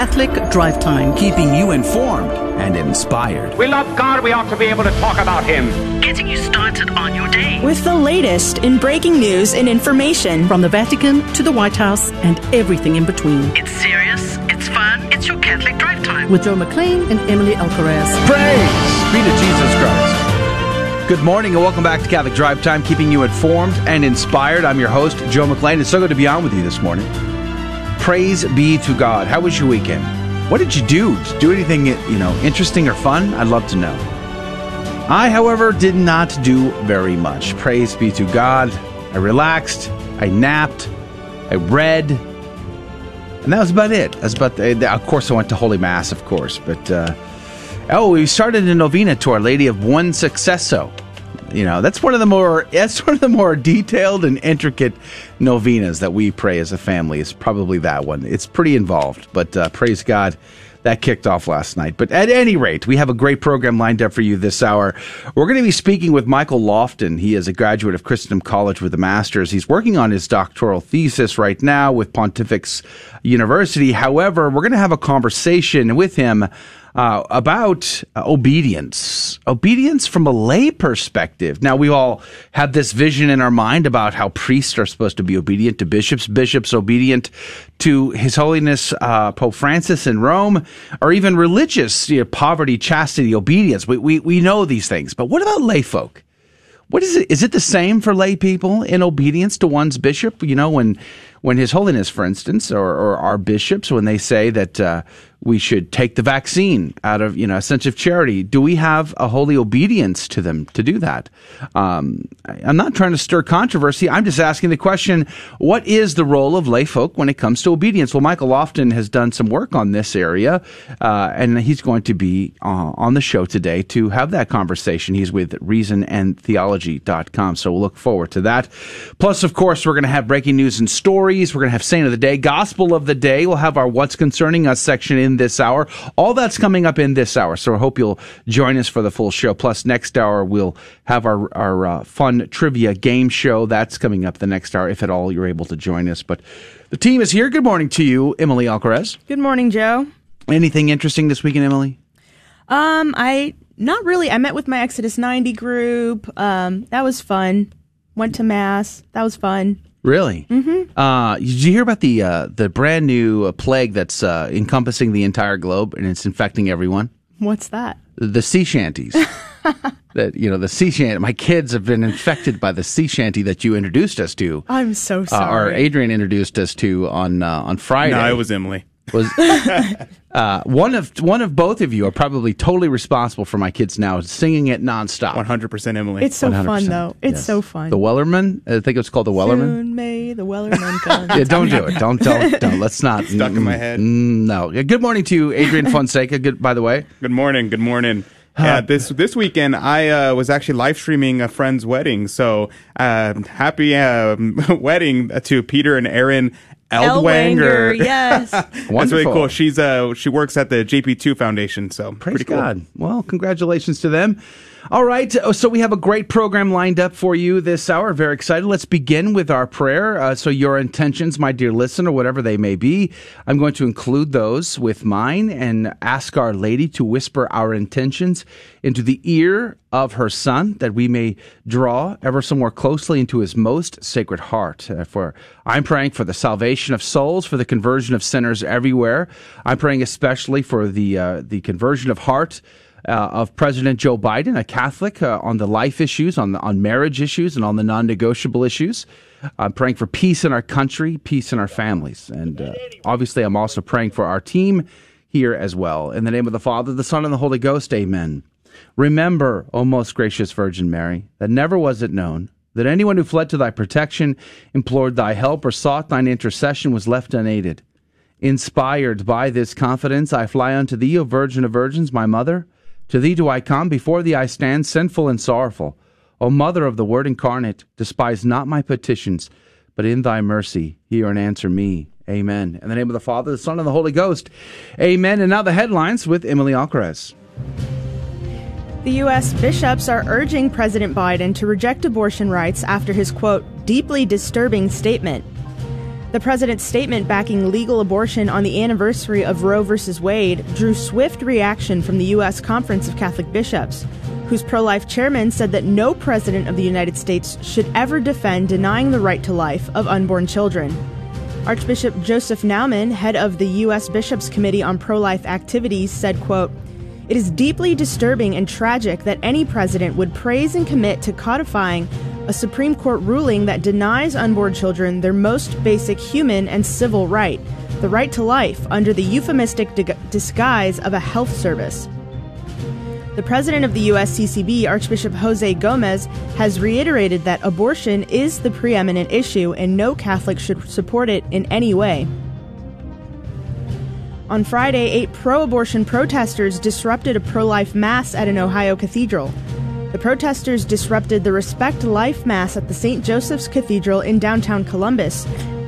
Catholic Drive Time, keeping you informed and inspired. We love God, we ought to be able to talk about Him. Getting you started on your day. With the latest in breaking news and information from the Vatican to the White House and everything in between. It's serious, it's fun, it's your Catholic Drive Time. With Joe McLean and Emily Alcaraz. Praise be to Jesus Christ. Good morning and welcome back to Catholic Drive Time, keeping you informed and inspired. I'm your host, Joe McLean. It's so good to be on with you this morning. Praise be to God. How was your weekend? What did you do? Did you do anything, you know, interesting or fun? I'd love to know. I, however, did not do very much. Praise be to God. I relaxed, I napped, I read, and that was about it. That's about the, of course I went to Holy Mass, of course, but uh, oh, we started a novena to Our Lady of Buen Suceso. You know, that's one of the more that's one of the more detailed and intricate novenas that we pray as a family. Is probably that one. It's pretty involved, but uh, praise God. That kicked off last night. But at any rate, we have a great program lined up for you this hour. We're going to be speaking with Michael Lofton. He is a graduate of Christendom College with a master's. He's working on his doctoral thesis right now with Pontifex University. However, we're going to have a conversation with him uh, about uh, obedience, obedience from a lay perspective. Now, we all have this vision in our mind about how priests are supposed to be obedient to bishops, bishops obedient to His Holiness uh, Pope Francis in Rome, or even religious you know, poverty, chastity, obedience. We, we, we know these things, but what about lay folk? What is it? Is it the same for lay people in obedience to one's bishop? You know, when when His Holiness, for instance, or, or our bishops, when they say that uh, we should take the vaccine out of you know a sense of charity. Do we have a holy obedience to them to do that? Um, I'm not trying to stir controversy. I'm just asking the question: What is the role of lay folk when it comes to obedience? Well, Michael Lofton has done some work on this area, uh, and he's going to be uh, on the show today to have that conversation. He's with ReasonAndTheology.com, so we'll look forward to that. Plus, of course, we're going to have breaking news and stories. We're going to have Saint of the Day, Gospel of the Day. We'll have our What's Concerning Us section in in this hour. All that's coming up in this hour. So I hope you'll join us for the full show. Plus, next hour, we'll have our, our uh, fun trivia game show. That's coming up the next hour, if at all you're able to join us. But the team is here. Good morning to you, Emily Alcaraz. Good morning, Joe. Anything interesting this weekend, Emily? Um, I not really. I met with my Exodus 90 group. Um, that was fun. Went to mass. That was fun. Really? Mm-hmm. Uh, did you hear about the uh, the brand new uh, plague that's uh, encompassing the entire globe and it's infecting everyone? What's that? The sea shanties. that you know the sea shanty. My kids have been infected by the sea shanty that you introduced us to. I'm so sorry. Uh, or Adrian introduced us to on uh, on Friday. No, it was Emily was uh, one of one of both of you are probably totally responsible for my kids now singing it nonstop. One hundred percent, Emily. It's so 100%. fun though. It's yes. so fun. The Wellerman, I think it's called the Wellerman. Soon may the Wellerman come. yeah, don't do it. Don't don't don't. Let's not. Stuck mm, in my head. Mm, no. Good morning to you, Adrian Fonseca. Good. By the way. Good morning. Good morning. Yeah, this this weekend I uh, was actually live streaming a friend's wedding. So uh, happy uh, wedding to Peter and Erin Eldwanger. Yes, that's really cool. She's uh she works at the JP2 Foundation, so praise pretty cool. God. Well, congratulations to them. All right, uh, so we have a great program lined up for you this hour. Very excited. Let's begin with our prayer. Uh, so, your intentions, my dear listener, whatever they may be, I'm going to include those with mine and ask Our Lady to whisper our intentions into the ear of her Son, that we may draw ever so more closely into His most sacred heart. Uh, for I'm praying for the salvation of souls, for the conversion of sinners everywhere. I'm praying especially for the uh, the conversion of heart uh, of President Joe Biden, a Catholic, uh, on the life issues, on the, on marriage issues, and on the non-negotiable issues. I'm praying for peace in our country, peace in our families, and uh, obviously, I'm also praying for our team here as well. In the name of the Father, the Son, and the Holy Ghost, Amen. Remember, O most gracious Virgin Mary, that never was it known that anyone who fled to thy protection, implored thy help, or sought thine intercession was left unaided. Inspired by this confidence, I fly unto thee, O Virgin of Virgins, my mother. To thee do I come, before thee I stand, sinful and sorrowful. O Mother of the Word incarnate, despise not my petitions, but in thy mercy hear and answer me. Amen. In the name of the Father, the Son, and the Holy Ghost. Amen. And now the headlines with Emily Alcaraz. The U.S. bishops are urging President Biden to reject abortion rights after his, quote, deeply disturbing statement. The president's statement backing legal abortion on the anniversary of Roe v. Wade drew swift reaction from the U.S. Conference of Catholic Bishops, whose pro life chairman said that no president of the United States should ever defend denying the right to life of unborn children. Archbishop Joseph Naumann, head of the U.S. Bishops Committee on Pro-Life Activities, said, quote, It is deeply disturbing and tragic that any president would praise and commit to codifying a Supreme Court ruling that denies unborn children their most basic human and civil right, the right to life, under the euphemistic di- disguise of a health service. The president of the USCCB, Archbishop Jose Gomez, has reiterated that abortion is the preeminent issue and no Catholic should support it in any way. On Friday, eight pro abortion protesters disrupted a pro life mass at an Ohio cathedral. The protesters disrupted the Respect Life Mass at the St. Joseph's Cathedral in downtown Columbus,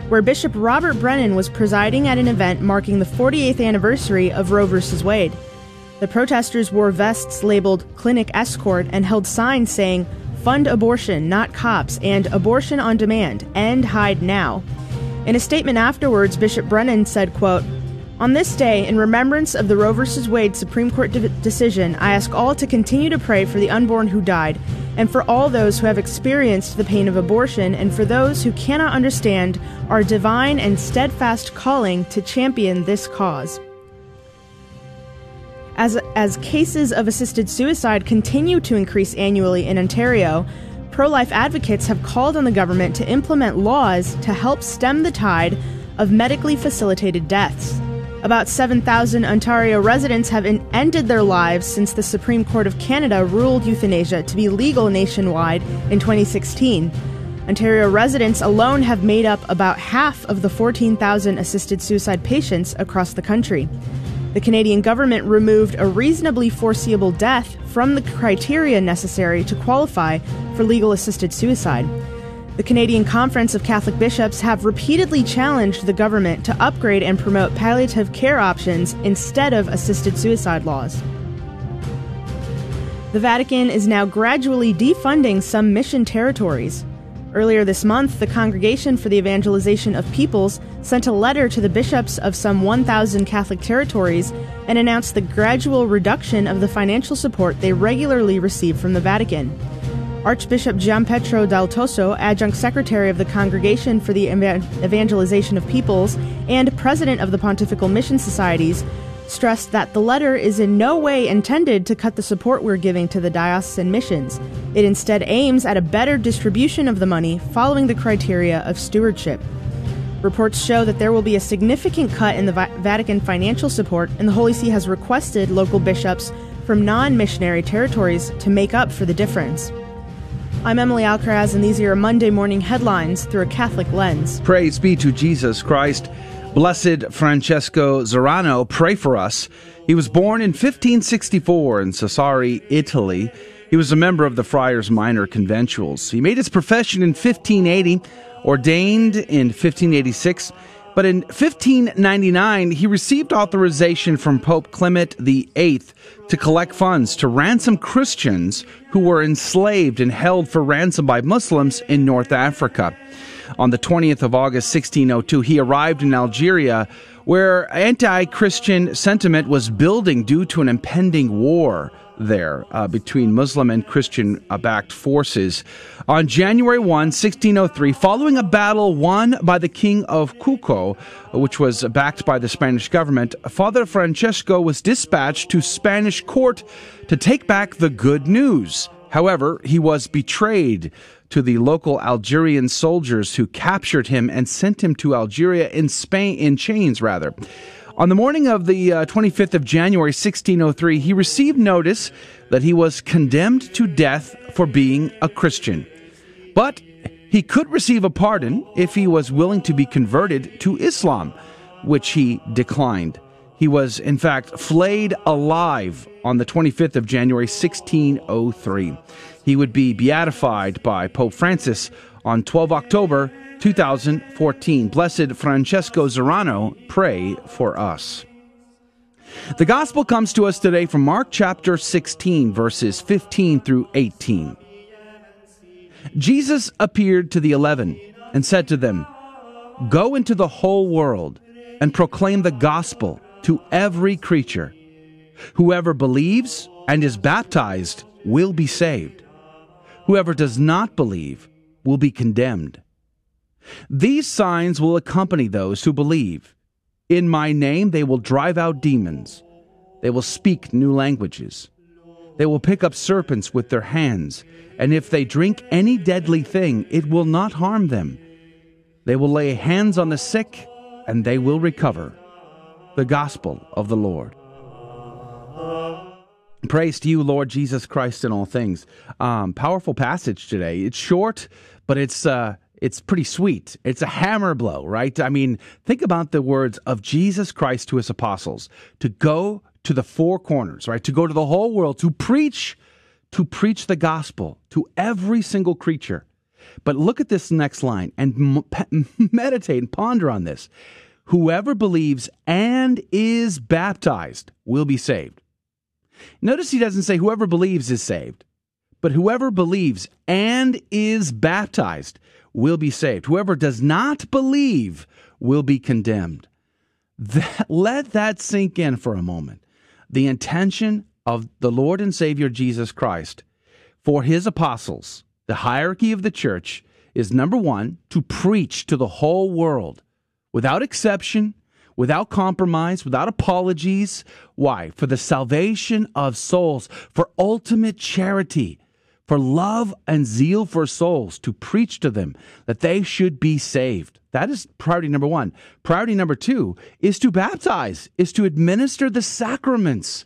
where Bishop Robert Brennan was presiding at an event marking the 48th anniversary of Roe v. Wade. The protesters wore vests labeled Clinic Escort and held signs saying, Fund abortion, not cops, and abortion on demand, end Hyde now. In a statement afterwards, Bishop Brennan said, quote, on this day, in remembrance of the Roe v. Wade Supreme Court de- decision, I ask all to continue to pray for the unborn who died, and for all those who have experienced the pain of abortion, and for those who cannot understand our divine and steadfast calling to champion this cause. As, as cases of assisted suicide continue to increase annually in Ontario, pro life advocates have called on the government to implement laws to help stem the tide of medically facilitated deaths. About 7,000 Ontario residents have ended their lives since the Supreme Court of Canada ruled euthanasia to be legal nationwide in 2016. Ontario residents alone have made up about half of the 14,000 assisted suicide patients across the country. The Canadian government removed a reasonably foreseeable death from the criteria necessary to qualify for legal assisted suicide. The Canadian Conference of Catholic Bishops have repeatedly challenged the government to upgrade and promote palliative care options instead of assisted suicide laws. The Vatican is now gradually defunding some mission territories. Earlier this month, the Congregation for the Evangelization of Peoples sent a letter to the bishops of some 1,000 Catholic territories and announced the gradual reduction of the financial support they regularly receive from the Vatican. Archbishop Gianpietro Dal Tosso, adjunct secretary of the Congregation for the Evangelization of Peoples and president of the Pontifical Mission Societies, stressed that the letter is in no way intended to cut the support we're giving to the diocesan missions. It instead aims at a better distribution of the money following the criteria of stewardship. Reports show that there will be a significant cut in the Vatican financial support, and the Holy See has requested local bishops from non missionary territories to make up for the difference. I'm Emily Alcaraz, and these are your Monday morning headlines through a Catholic lens. Praise be to Jesus Christ. Blessed Francesco Zirano, pray for us. He was born in 1564 in Sassari, Italy. He was a member of the Friars Minor Conventuals. He made his profession in 1580, ordained in 1586, but in 1599 he received authorization from Pope Clement VIII to collect funds to ransom Christians who were enslaved and held for ransom by Muslims in North Africa. On the 20th of August 1602, he arrived in Algeria where anti Christian sentiment was building due to an impending war there uh, between Muslim and Christian uh, backed forces. On January 1, 1603, following a battle won by the King of Cuco, which was backed by the Spanish government, Father Francesco was dispatched to Spanish court to take back the good news. However, he was betrayed to the local Algerian soldiers who captured him and sent him to Algeria in Spain in chains rather. On the morning of the uh, 25th of January 1603, he received notice that he was condemned to death for being a Christian. But he could receive a pardon if he was willing to be converted to Islam, which he declined. He was, in fact, flayed alive on the 25th of January 1603. He would be beatified by Pope Francis on 12 October 2014. Blessed Francesco Zirano, pray for us. The gospel comes to us today from Mark chapter 16, verses 15 through 18. Jesus appeared to the eleven and said to them, Go into the whole world and proclaim the gospel to every creature. Whoever believes and is baptized will be saved. Whoever does not believe will be condemned. These signs will accompany those who believe. In my name they will drive out demons. They will speak new languages. They will pick up serpents with their hands, and if they drink any deadly thing, it will not harm them. They will lay hands on the sick, and they will recover. The Gospel of the Lord. Praise to you, Lord Jesus Christ, in all things. Um, powerful passage today. It's short, but it's uh, it's pretty sweet. It's a hammer blow, right? I mean, think about the words of Jesus Christ to his apostles to go to the four corners, right? To go to the whole world, to preach, to preach the gospel to every single creature. But look at this next line and meditate and ponder on this. Whoever believes and is baptized will be saved. Notice he doesn't say whoever believes is saved, but whoever believes and is baptized will be saved. Whoever does not believe will be condemned. That, let that sink in for a moment the intention of the Lord and Savior Jesus Christ for his apostles, the hierarchy of the church, is number one, to preach to the whole world without exception, without compromise, without apologies. Why? For the salvation of souls, for ultimate charity, for love and zeal for souls, to preach to them that they should be saved. That is priority number one. Priority number two is to baptize, is to administer the sacraments.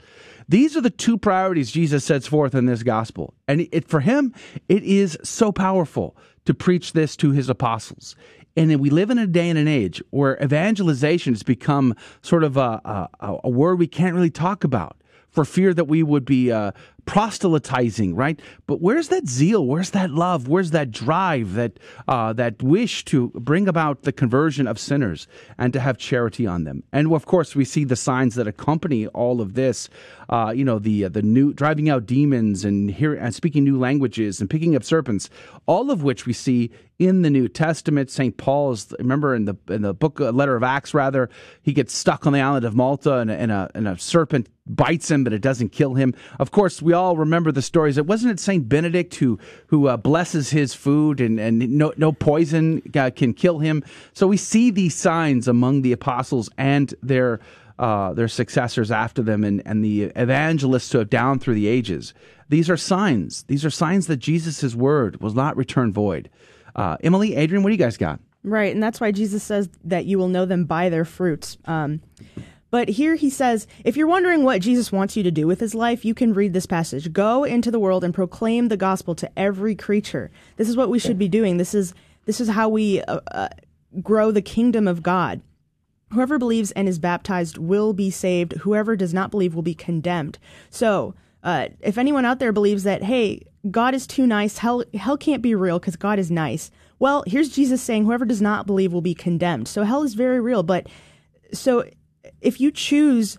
These are the two priorities Jesus sets forth in this gospel. And it, for him, it is so powerful to preach this to his apostles. And we live in a day and an age where evangelization has become sort of a, a, a word we can't really talk about for fear that we would be uh, proselytizing, right? But where's that zeal? Where's that love? Where's that drive? That uh, that wish to bring about the conversion of sinners and to have charity on them? And of course, we see the signs that accompany all of this. Uh, you know, the uh, the new driving out demons and hearing and speaking new languages and picking up serpents, all of which we see in the New Testament. St. Paul's, remember in the in the book uh, letter of Acts, rather, he gets stuck on the island of Malta and, and, a, and a serpent bites him, but it doesn't kill him. Of course, we all remember the stories. It wasn't it Saint Benedict who who uh, blesses his food and and no no poison uh, can kill him. So we see these signs among the apostles and their uh, their successors after them and, and the evangelists who have down through the ages. These are signs. These are signs that Jesus' word will not return void. Uh, Emily, Adrian, what do you guys got? Right, and that's why Jesus says that you will know them by their fruits. Um, but here he says, if you're wondering what Jesus wants you to do with his life, you can read this passage. Go into the world and proclaim the gospel to every creature. This is what we should be doing. This is this is how we uh, uh, grow the kingdom of God. Whoever believes and is baptized will be saved. Whoever does not believe will be condemned. So, uh, if anyone out there believes that, hey, God is too nice, hell, hell can't be real because God is nice. Well, here's Jesus saying, whoever does not believe will be condemned. So hell is very real. But so if you choose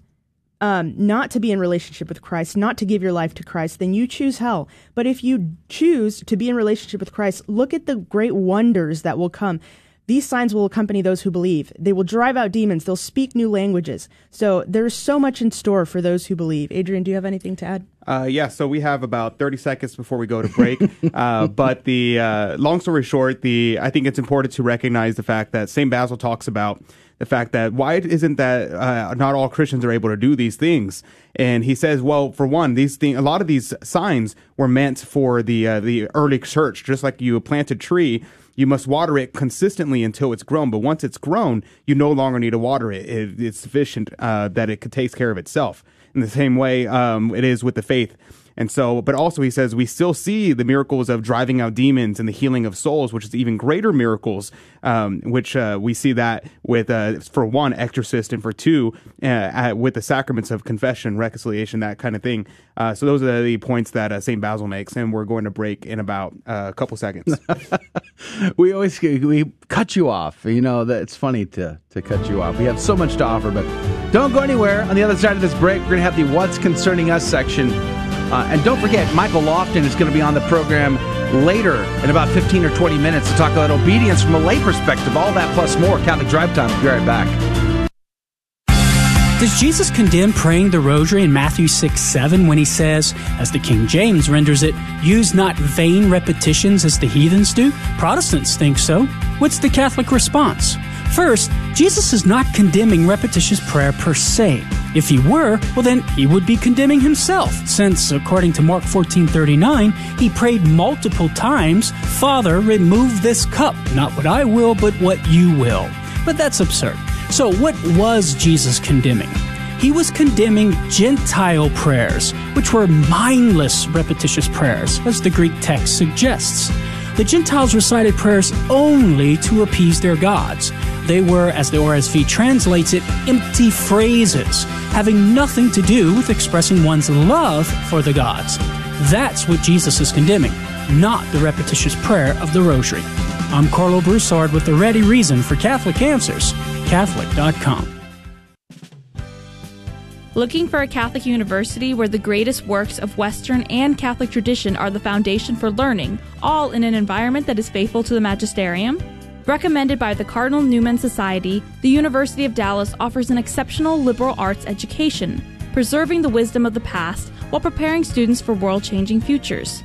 um, not to be in relationship with Christ, not to give your life to Christ, then you choose hell. But if you choose to be in relationship with Christ, look at the great wonders that will come. These signs will accompany those who believe. They will drive out demons. They'll speak new languages. So there's so much in store for those who believe. Adrian, do you have anything to add? Uh, yeah, so we have about 30 seconds before we go to break. uh, but the uh, long story short, the I think it's important to recognize the fact that St. Basil talks about the fact that why isn't that uh, not all Christians are able to do these things? And he says, well, for one, these things, a lot of these signs were meant for the uh, the early church, just like you plant a tree. You must water it consistently until it's grown. But once it's grown, you no longer need to water it. it it's sufficient uh, that it takes care of itself. In the same way, um, it is with the faith. And so, but also he says we still see the miracles of driving out demons and the healing of souls, which is even greater miracles, um, which uh, we see that with, uh, for one, exorcist, and for two, uh, with the sacraments of confession, reconciliation, that kind of thing. Uh, so those are the points that uh, St. Basil makes, and we're going to break in about uh, a couple seconds. we always we cut you off. You know that it's funny to to cut you off. We have so much to offer, but don't go anywhere. On the other side of this break, we're going to have the "What's Concerning Us" section. Uh, and don't forget, Michael Lofton is going to be on the program later in about 15 or 20 minutes to talk about obedience from a lay perspective. All that plus more. Catholic Drive Time. Be right back. Does Jesus condemn praying the rosary in Matthew 6 7 when he says, as the King James renders it, use not vain repetitions as the heathens do? Protestants think so. What's the Catholic response? First, Jesus is not condemning repetitious prayer per se. If he were, well then he would be condemning himself, since according to Mark 14:39, he prayed multiple times, "Father, remove this cup, not what I will, but what you will." But that's absurd. So, what was Jesus condemning? He was condemning Gentile prayers, which were mindless, repetitious prayers, as the Greek text suggests. The Gentiles recited prayers only to appease their gods. They were, as the ORSV translates it, empty phrases, having nothing to do with expressing one's love for the gods. That's what Jesus is condemning, not the repetitious prayer of the Rosary. I'm Karlo Broussard with the ready reason for Catholic Answers. Catholic.com. Looking for a Catholic university where the greatest works of Western and Catholic tradition are the foundation for learning, all in an environment that is faithful to the magisterium? Recommended by the Cardinal Newman Society, the University of Dallas offers an exceptional liberal arts education, preserving the wisdom of the past while preparing students for world changing futures.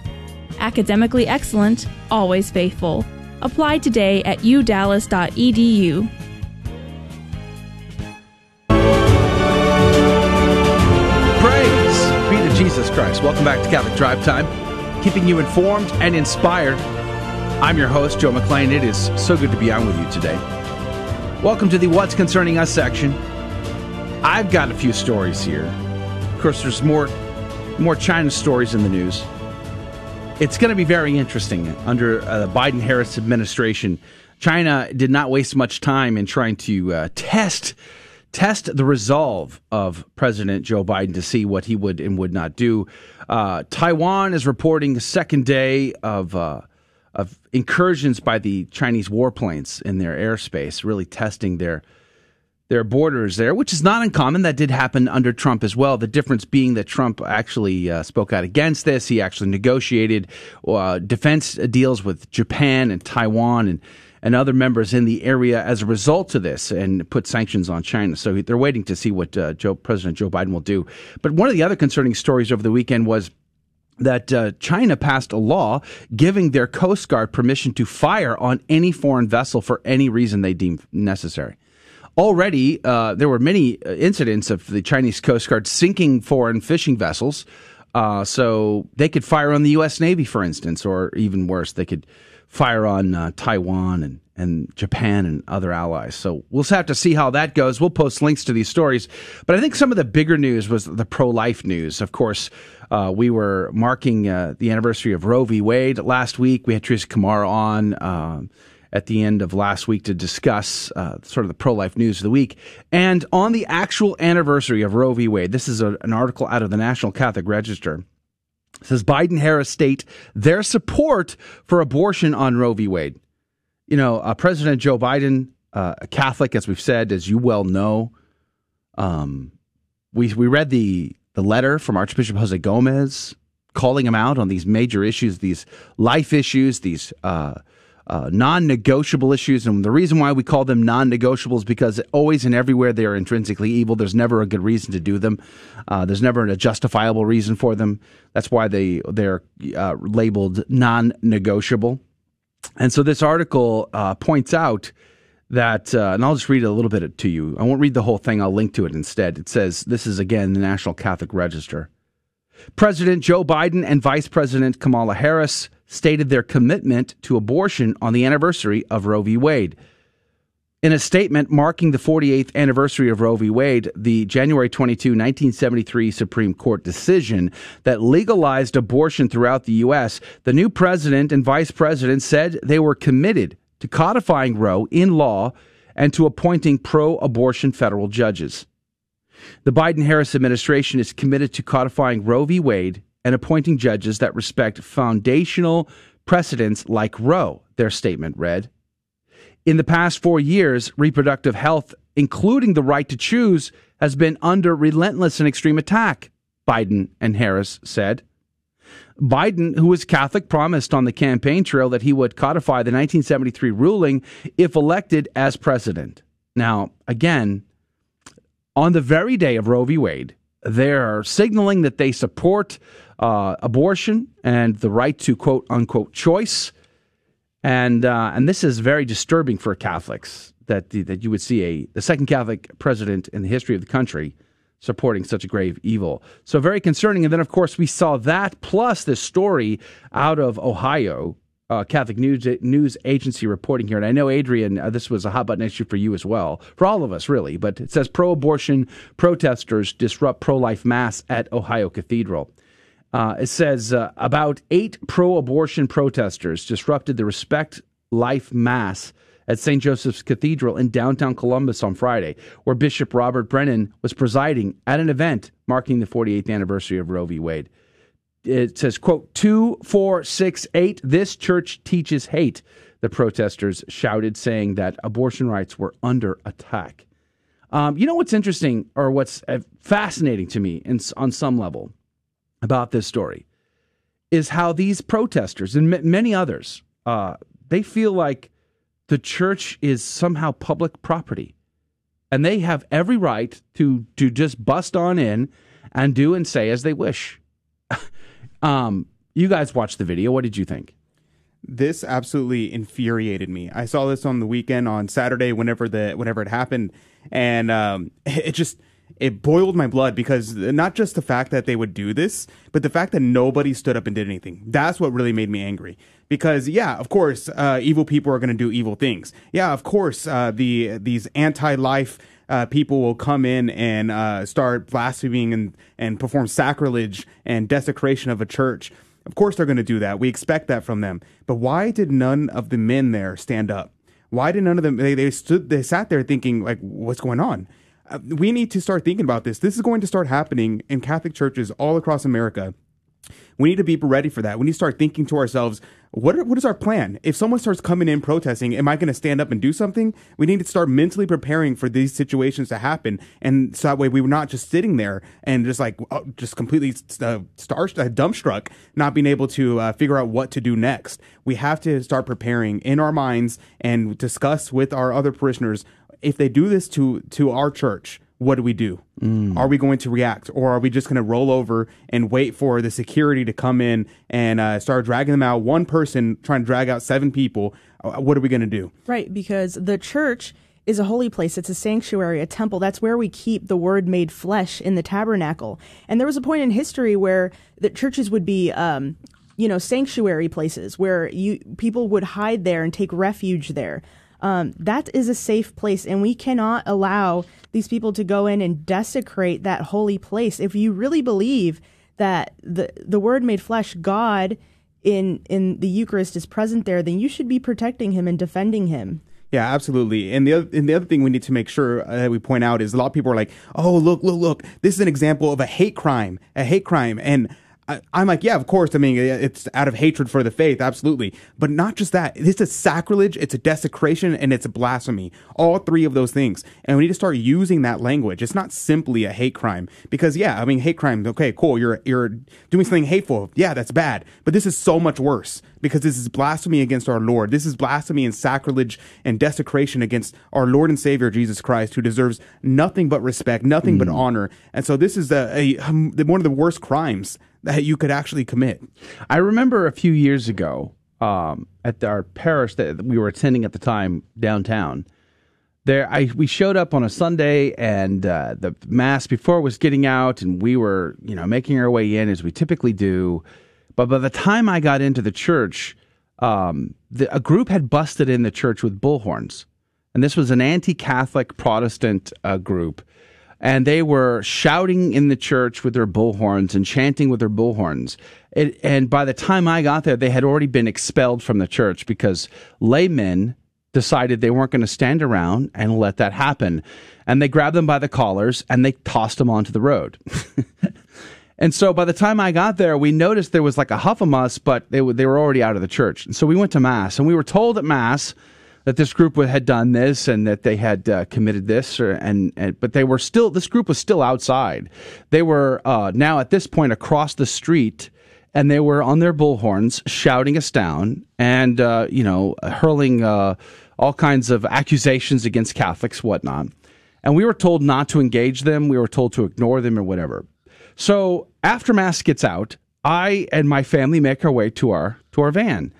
Academically excellent, always faithful. Apply today at udallas.edu. Praise be to Jesus Christ. Welcome back to Catholic Drive Time, keeping you informed and inspired. I'm your host, Joe McClain. It is so good to be on with you today. Welcome to the What's Concerning Us section. I've got a few stories here. Of course, there's more, more China stories in the news. It's going to be very interesting under uh, the Biden Harris administration. China did not waste much time in trying to uh, test test the resolve of President Joe Biden to see what he would and would not do. Uh, Taiwan is reporting the second day of uh, of incursions by the Chinese warplanes in their airspace, really testing their their borders there, which is not uncommon. That did happen under Trump as well. The difference being that Trump actually uh, spoke out against this. He actually negotiated uh, defense deals with Japan and Taiwan and and other members in the area as a result of this and put sanctions on China. So they're waiting to see what uh, Joe, President Joe Biden will do. But one of the other concerning stories over the weekend was that uh, China passed a law giving their Coast Guard permission to fire on any foreign vessel for any reason they deem necessary. Already, uh, there were many uh, incidents of the Chinese Coast Guard sinking foreign fishing vessels. Uh, so they could fire on the U.S. Navy, for instance, or even worse, they could fire on uh, Taiwan and, and Japan and other allies. So we'll have to see how that goes. We'll post links to these stories. But I think some of the bigger news was the pro life news. Of course, uh, we were marking uh, the anniversary of Roe v. Wade last week. We had Teresa Kamara on. Um, at the end of last week to discuss uh, sort of the pro life news of the week. And on the actual anniversary of Roe v. Wade, this is a, an article out of the National Catholic Register says Biden Harris state their support for abortion on Roe v. Wade. You know, uh, President Joe Biden, uh, a Catholic, as we've said, as you well know, um, we we read the the letter from Archbishop Jose Gomez calling him out on these major issues, these life issues, these uh, uh, non-negotiable issues, and the reason why we call them non-negotiable is because always and everywhere they are intrinsically evil. There's never a good reason to do them. Uh, there's never a justifiable reason for them. That's why they they're uh, labeled non-negotiable. And so this article uh, points out that, uh, and I'll just read a little bit to you. I won't read the whole thing. I'll link to it instead. It says this is again the National Catholic Register. President Joe Biden and Vice President Kamala Harris stated their commitment to abortion on the anniversary of Roe v. Wade. In a statement marking the 48th anniversary of Roe v. Wade, the January 22, 1973 Supreme Court decision that legalized abortion throughout the U.S., the new president and vice president said they were committed to codifying Roe in law and to appointing pro abortion federal judges. The Biden Harris administration is committed to codifying Roe v. Wade and appointing judges that respect foundational precedents like Roe, their statement read. In the past four years, reproductive health, including the right to choose, has been under relentless and extreme attack, Biden and Harris said. Biden, who was Catholic, promised on the campaign trail that he would codify the 1973 ruling if elected as president. Now, again, on the very day of Roe v. Wade, they're signaling that they support uh, abortion and the right to quote unquote choice. And uh, and this is very disturbing for Catholics that that you would see a the second Catholic president in the history of the country supporting such a grave evil. So very concerning. And then of course we saw that plus this story out of Ohio uh, Catholic News News Agency reporting here, and I know Adrian, uh, this was a hot button issue for you as well, for all of us really. But it says pro-abortion protesters disrupt pro-life mass at Ohio Cathedral. Uh, it says uh, about eight pro-abortion protesters disrupted the Respect Life Mass at St. Joseph's Cathedral in downtown Columbus on Friday, where Bishop Robert Brennan was presiding at an event marking the 48th anniversary of Roe v. Wade it says, quote, 2468, this church teaches hate, the protesters shouted, saying that abortion rights were under attack. Um, you know what's interesting, or what's uh, fascinating to me in, on some level about this story, is how these protesters and m- many others, uh, they feel like the church is somehow public property. And they have every right to, to just bust on in and do and say as they wish. Um, you guys watched the video. What did you think? This absolutely infuriated me. I saw this on the weekend on Saturday, whenever the whenever it happened, and um, it just it boiled my blood because not just the fact that they would do this, but the fact that nobody stood up and did anything. That's what really made me angry. Because yeah, of course, uh, evil people are going to do evil things. Yeah, of course, uh, the these anti-life uh, people will come in and uh, start blaspheming and, and perform sacrilege and desecration of a church. Of course, they're going to do that. We expect that from them. But why did none of the men there stand up? Why did none of them? They, they stood. They sat there thinking, like, what's going on? Uh, we need to start thinking about this. This is going to start happening in Catholic churches all across America. We need to be ready for that. We need to start thinking to ourselves, what are, what is our plan? If someone starts coming in protesting, am I going to stand up and do something? We need to start mentally preparing for these situations to happen, and so that way we were not just sitting there and just like uh, just completely uh, star uh, dumbstruck, not being able to uh, figure out what to do next. We have to start preparing in our minds and discuss with our other parishioners if they do this to to our church what do we do? Mm. Are we going to react or are we just going to roll over and wait for the security to come in and uh, start dragging them out? One person trying to drag out seven people. Uh, what are we going to do? Right, because the church is a holy place. It's a sanctuary, a temple. That's where we keep the word made flesh in the tabernacle. And there was a point in history where the churches would be, um, you know, sanctuary places where you people would hide there and take refuge there. Um, that is a safe place, and we cannot allow these people to go in and desecrate that holy place. If you really believe that the the Word made flesh, God in in the Eucharist is present there, then you should be protecting Him and defending Him. Yeah, absolutely. And the other, and the other thing we need to make sure uh, we point out is a lot of people are like, "Oh, look, look, look! This is an example of a hate crime, a hate crime." And I, am like, yeah, of course. I mean, it's out of hatred for the faith, absolutely. But not just that. It's a sacrilege, it's a desecration, and it's a blasphemy. All three of those things. And we need to start using that language. It's not simply a hate crime. Because yeah, I mean, hate crime, okay, cool. You're you're doing something hateful. Yeah, that's bad. But this is so much worse because this is blasphemy against our Lord. This is blasphemy and sacrilege and desecration against our Lord and Savior Jesus Christ, who deserves nothing but respect, nothing mm. but honor. And so this is a, a one of the worst crimes that you could actually commit. I remember a few years ago um, at our parish that we were attending at the time downtown. There, I we showed up on a Sunday, and uh, the mass before was getting out, and we were, you know, making our way in as we typically do. But by the time I got into the church, um, the, a group had busted in the church with bullhorns, and this was an anti-Catholic Protestant uh, group and they were shouting in the church with their bullhorns and chanting with their bullhorns. It, and by the time I got there, they had already been expelled from the church because laymen decided they weren't going to stand around and let that happen. And they grabbed them by the collars and they tossed them onto the road. and so by the time I got there, we noticed there was like a huff of us, but they, they were already out of the church. And so we went to Mass and we were told at Mass that this group had done this and that they had uh, committed this, or, and, and, but they were still this group was still outside. They were uh, now at this point across the street and they were on their bullhorns shouting us down and uh, you know hurling uh, all kinds of accusations against Catholics, whatnot. And we were told not to engage them. We were told to ignore them or whatever. So after mass gets out, I and my family make our way to our to our van.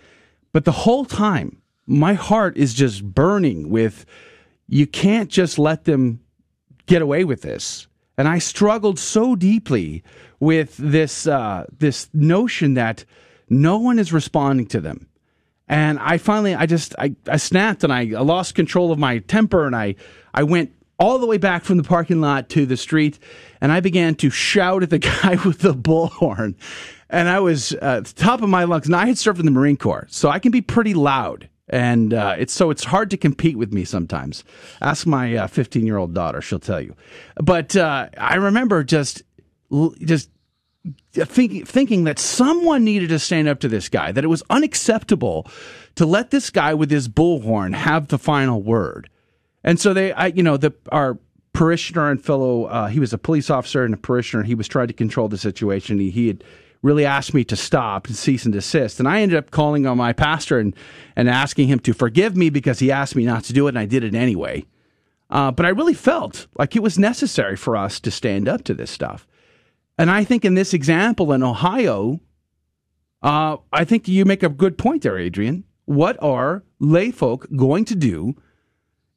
But the whole time, my heart is just burning with you can't just let them get away with this. And I struggled so deeply with this uh, this notion that no one is responding to them. And I finally, I just, I, I snapped and I, lost control of my temper and I, I went all the way back from the parking lot to the street and I began to shout at the guy with the bullhorn. And I was uh, at the top of my lungs. And I had served in the Marine Corps, so I can be pretty loud and uh, it's so it's hard to compete with me sometimes. Ask my 15 uh, year old daughter; she'll tell you. But uh, I remember just just thinking thinking that someone needed to stand up to this guy. That it was unacceptable to let this guy with his bullhorn have the final word. And so they, I, you know, the our parishioner and fellow, uh, he was a police officer and a parishioner. He was trying to control the situation. He, he had really asked me to stop and cease and desist. And I ended up calling on my pastor and, and asking him to forgive me because he asked me not to do it, and I did it anyway. Uh, but I really felt like it was necessary for us to stand up to this stuff. And I think in this example in Ohio, uh, I think you make a good point there, Adrian. What are layfolk going to do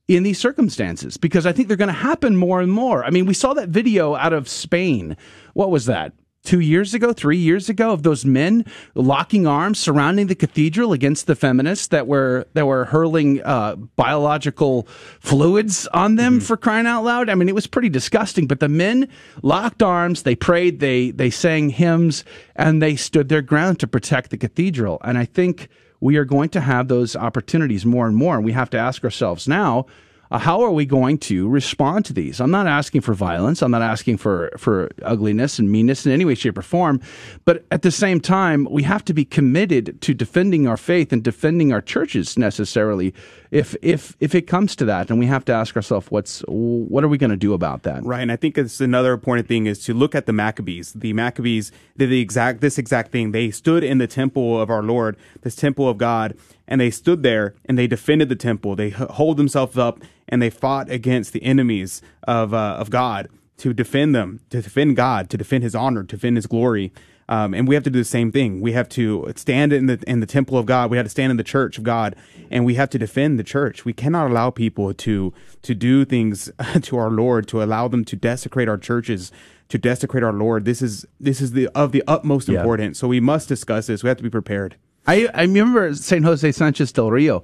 in these circumstances? Because I think they're going to happen more and more. I mean, we saw that video out of Spain. What was that? Two years ago, three years ago, of those men locking arms surrounding the cathedral against the feminists that were that were hurling uh, biological fluids on them mm-hmm. for crying out loud. I mean, it was pretty disgusting. But the men locked arms, they prayed, they they sang hymns, and they stood their ground to protect the cathedral. And I think we are going to have those opportunities more and more. And we have to ask ourselves now uh, how are we going to respond to these? I'm not asking for violence. I'm not asking for, for ugliness and meanness in any way, shape, or form. But at the same time, we have to be committed to defending our faith and defending our churches necessarily if, if, if it comes to that. And we have to ask ourselves, what's, what are we going to do about that? Right. And I think it's another important thing is to look at the Maccabees. The Maccabees did the exact, this exact thing. They stood in the temple of our Lord, this temple of God, and they stood there and they defended the temple. They hold themselves up and they fought against the enemies of uh, of God to defend them, to defend God, to defend His honor, to defend His glory. Um, and we have to do the same thing. We have to stand in the in the temple of God. We have to stand in the church of God, and we have to defend the church. We cannot allow people to to do things to our Lord, to allow them to desecrate our churches, to desecrate our Lord. This is this is the of the utmost yeah. importance. So we must discuss this. We have to be prepared. I I remember Saint Jose Sanchez del Rio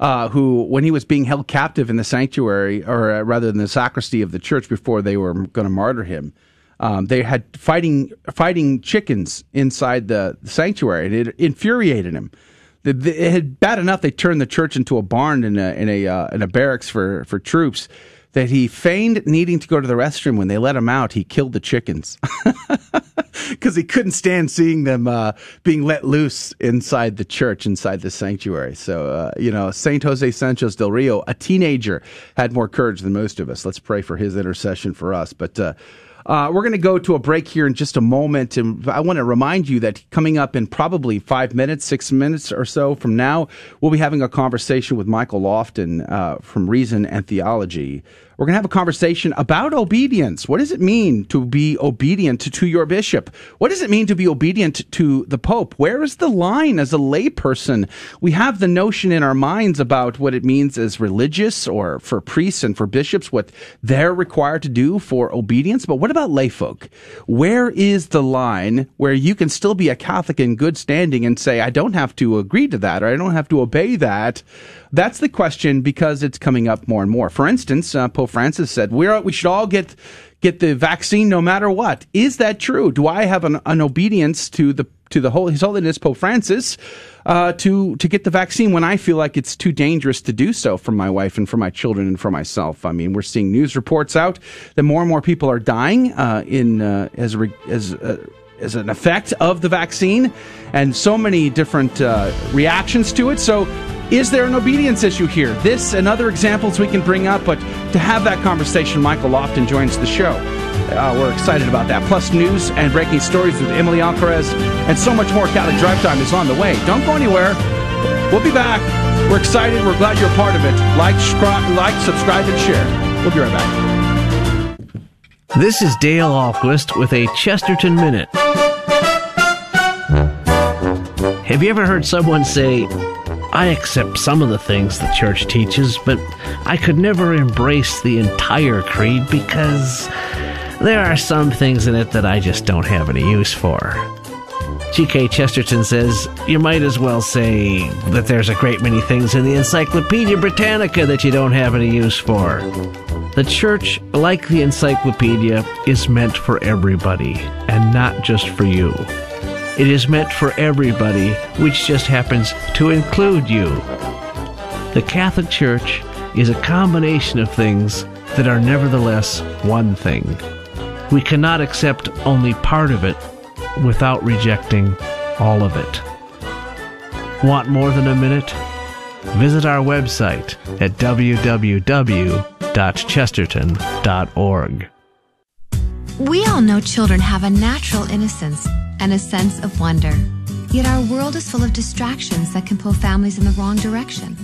uh, who, when he was being held captive in the sanctuary, or uh, rather in the sacristy of the church before they were going to martyr him, um, they had fighting fighting chickens inside the, sanctuary, and it infuriated him. it had bad enough they turned the church into a barn in a in a uh, in a barracks for for troops that he feigned needing to go to the restroom. When they let him out, he killed the chickens because he couldn't stand seeing them uh, being let loose inside the church, inside the sanctuary. So, uh, you know, Saint Jose Sanchez del Rio, a teenager, had more courage than most of us. Let's pray for his intercession for us. But, uh, we're going to go to a break here in just a moment. And I want to remind you that coming up in probably five minutes, six minutes or so from now, we'll be having a conversation with Michael Lofton uh, from Reason and Theology. We're going to have a conversation about obedience. What does it mean to be obedient to, your bishop? What does it mean to be obedient to the Pope? Where is the line as a layperson? We have the notion in our minds about what it means as religious or for priests and for bishops, what they're required to do for obedience. But what about layfolk? Where is the line where you can still be a Catholic in good standing and say, I don't have to agree to that or I don't have to obey that? That's the question because it's coming up more and more. For instance, uh, Pope Francis said we're, we should all get get the vaccine no matter what. Is that true? Do I have an, an obedience to the to the whole His Holiness Pope Francis uh, to to get the vaccine when I feel like it's too dangerous to do so for my wife and for my children and for myself? I mean, we're seeing news reports out that more and more people are dying uh, in uh, as re- as uh, as an effect of the vaccine, and so many different uh, reactions to it. So is there an obedience issue here? This and other examples we can bring up, but to have that conversation, Michael Lofton joins the show. Uh, we're excited about that. Plus, news and breaking stories with Emily Alcaraz and so much more. Catholic Drive Time is on the way. Don't go anywhere. We'll be back. We're excited. We're glad you're a part of it. Like, like subscribe, and share. We'll be right back. This is Dale Ahlquist with a Chesterton Minute. Have you ever heard someone say, I accept some of the things the church teaches, but I could never embrace the entire creed because there are some things in it that I just don't have any use for. G.K. Chesterton says, You might as well say that there's a great many things in the Encyclopedia Britannica that you don't have any use for. The church, like the encyclopedia, is meant for everybody, and not just for you. It is meant for everybody, which just happens to include you. The Catholic Church is a combination of things that are nevertheless one thing. We cannot accept only part of it without rejecting all of it. Want more than a minute? Visit our website at www.chesterton.org. We all know children have a natural innocence and a sense of wonder. Yet our world is full of distractions that can pull families in the wrong direction.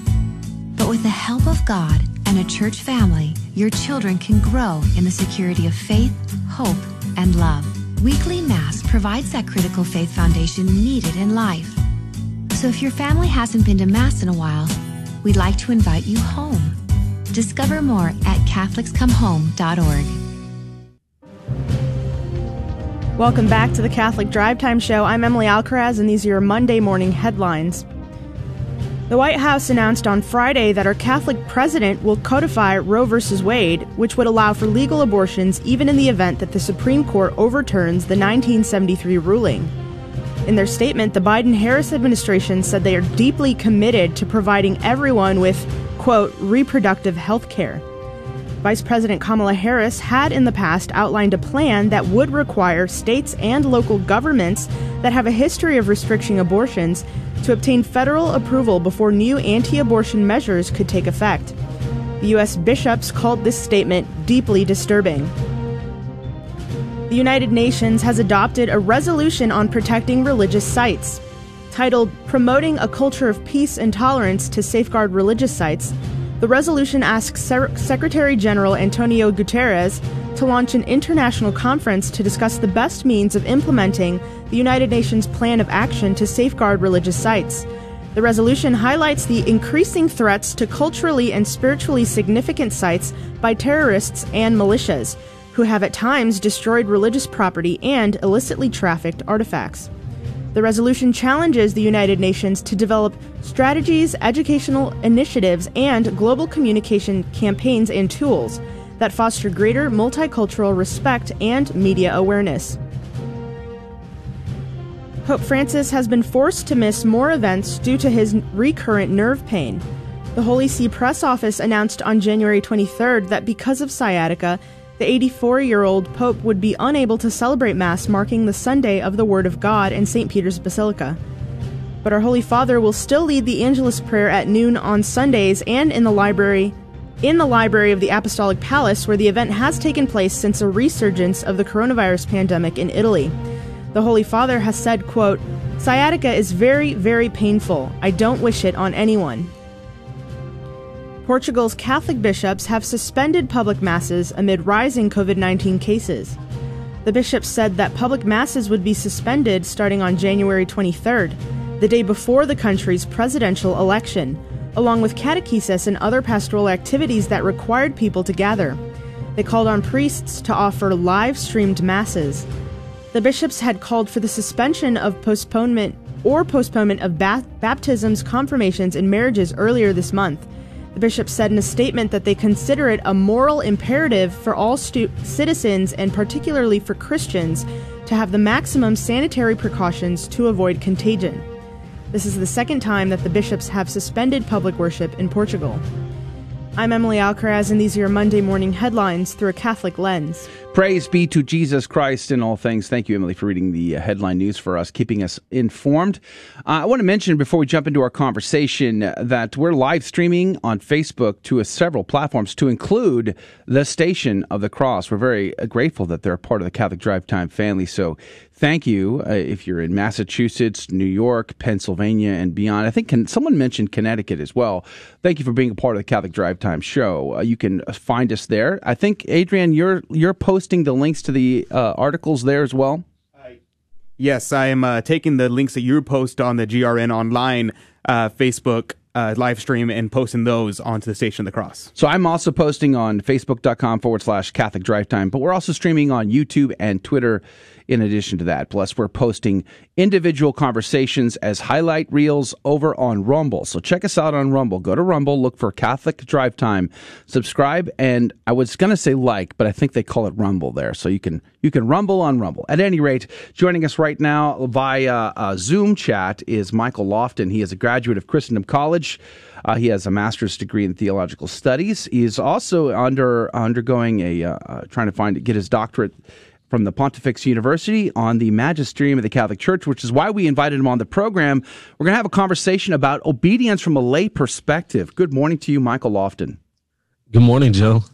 But with the help of God and a church family, your children can grow in the security of faith, hope, and love. Weekly Mass provides that critical faith foundation needed in life. So if your family hasn't been to Mass in a while, we'd like to invite you home. Discover more at CatholicsComeHome.org. Welcome back to the Catholic Drive Time Show. I'm Emily Alcaraz, and these are your Monday morning headlines. The White House announced on Friday that our Catholic president will codify Roe v. Wade, which would allow for legal abortions even in the event that the Supreme Court overturns the 1973 ruling. In their statement, the Biden Harris administration said they are deeply committed to providing everyone with, quote, reproductive health care. Vice President Kamala Harris had in the past outlined a plan that would require states and local governments that have a history of restricting abortions to obtain federal approval before new anti abortion measures could take effect. The U.S. bishops called this statement deeply disturbing. The United Nations has adopted a resolution on protecting religious sites. Titled Promoting a Culture of Peace and Tolerance to Safeguard Religious Sites, the resolution asks Secretary General Antonio Guterres to launch an international conference to discuss the best means of implementing the United Nations Plan of Action to safeguard religious sites. The resolution highlights the increasing threats to culturally and spiritually significant sites by terrorists and militias, who have at times destroyed religious property and illicitly trafficked artifacts. The resolution challenges the United Nations to develop strategies, educational initiatives, and global communication campaigns and tools that foster greater multicultural respect and media awareness. Pope Francis has been forced to miss more events due to his recurrent nerve pain. The Holy See press office announced on January 23rd that because of sciatica, the 84 year old Pope would be unable to celebrate Mass marking the Sunday of the Word of God in St. Peter's Basilica. But our Holy Father will still lead the Angelus prayer at noon on Sundays and in the library in the library of the Apostolic Palace where the event has taken place since a resurgence of the coronavirus pandemic in Italy. The Holy Father has said, quote, Sciatica is very, very painful. I don't wish it on anyone. Portugal's Catholic bishops have suspended public masses amid rising COVID 19 cases. The bishops said that public masses would be suspended starting on January 23rd, the day before the country's presidential election, along with catechesis and other pastoral activities that required people to gather. They called on priests to offer live streamed masses. The bishops had called for the suspension of postponement or postponement of ba- baptisms, confirmations, and marriages earlier this month. The bishops said in a statement that they consider it a moral imperative for all stu- citizens and particularly for Christians to have the maximum sanitary precautions to avoid contagion. This is the second time that the bishops have suspended public worship in Portugal. I'm Emily Alcaraz, and these are your Monday morning headlines through a Catholic lens. Praise be to Jesus Christ in all things. Thank you, Emily, for reading the uh, headline news for us, keeping us informed. Uh, I want to mention before we jump into our conversation that we're live streaming on Facebook to several platforms, to include the Station of the Cross. We're very uh, grateful that they're part of the Catholic Drive Time family. So thank you uh, if you're in Massachusetts, New York, Pennsylvania, and beyond. I think can, someone mentioned Connecticut as well. Thank you for being a part of the Catholic Drive Time show. Uh, you can find us there. I think Adrian, you're you're posting the links to the uh, articles there as well. Yes, I am uh, taking the links that you post on the GRN online uh, Facebook uh, live stream and posting those onto the Station of the Cross. So I'm also posting on facebook.com forward slash Catholic Drive Time, but we're also streaming on YouTube and Twitter in addition to that. Plus, we're posting individual conversations as highlight reels over on Rumble. So check us out on Rumble. Go to Rumble, look for Catholic Drive Time, subscribe, and I was going to say like, but I think they call it Rumble there. So you can you can rumble on Rumble. At any rate, joining us right now via uh, Zoom chat is Michael Lofton. He is a graduate of Christendom College. Uh, he has a master's degree in theological studies. He is also under undergoing a uh, uh trying to find get his doctorate from the Pontifex University on the magisterium of the Catholic Church, which is why we invited him on the program. We're going to have a conversation about obedience from a lay perspective. Good morning to you, Michael Lofton. Good morning, Joe.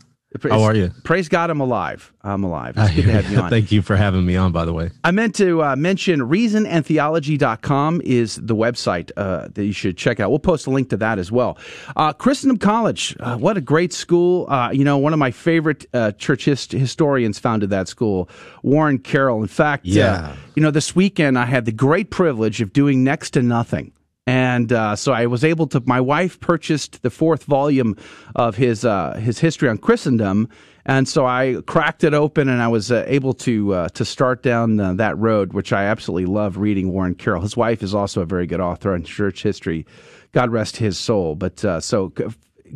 How are you? Praise God, I'm alive. I'm alive. It's good to have you on. Thank you for having me on, by the way. I meant to uh, mention reasonandtheology.com is the website uh, that you should check out. We'll post a link to that as well. Uh, Christendom College, uh, what a great school. Uh, you know, one of my favorite uh, church hist- historians founded that school, Warren Carroll. In fact, yeah. you know, this weekend I had the great privilege of doing next to nothing and uh, so I was able to. My wife purchased the fourth volume of his uh, his history on Christendom, and so I cracked it open, and I was uh, able to uh, to start down uh, that road, which I absolutely love reading. Warren Carroll. His wife is also a very good author on church history. God rest his soul. But uh, so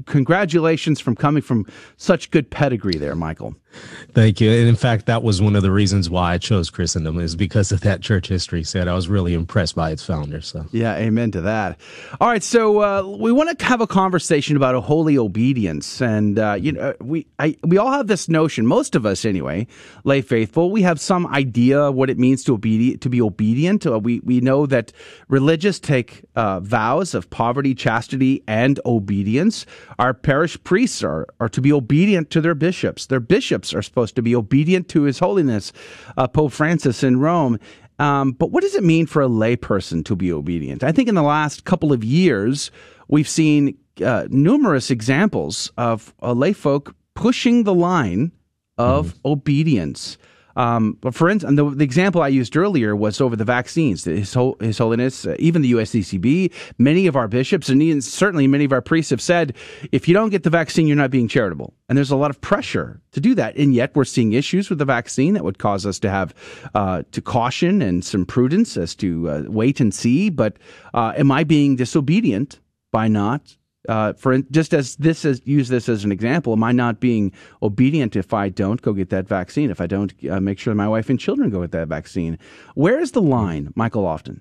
congratulations from coming from such good pedigree there, Michael. Thank you. And in fact, that was one of the reasons why I chose Christendom is because of that church history set. I was really impressed by its founder. So yeah, amen to that. All right, so uh, we want to have a conversation about a holy obedience, and uh, you know, we I, we all have this notion. Most of us, anyway, lay faithful, we have some idea what it means to obedient to be obedient. Uh, we we know that religious take uh, vows of poverty, chastity, and obedience. Our parish priests are are to be obedient to their bishops. Their bishops bishops are supposed to be obedient to His Holiness uh, Pope Francis in Rome. Um, but what does it mean for a layperson to be obedient? I think in the last couple of years, we've seen uh, numerous examples of uh, layfolk pushing the line of mm-hmm. obedience. Um, but for instance, the, the, example I used earlier was over the vaccines. His, His Holiness, uh, even the USCCB, many of our bishops, and even, certainly many of our priests have said, if you don't get the vaccine, you're not being charitable. And there's a lot of pressure to do that. And yet we're seeing issues with the vaccine that would cause us to have uh, to caution and some prudence as to uh, wait and see. But uh, am I being disobedient by not uh, for just as this is use this as an example, am I not being obedient if I don't go get that vaccine? If I don't uh, make sure my wife and children go get that vaccine, where is the line, Michael Lofton?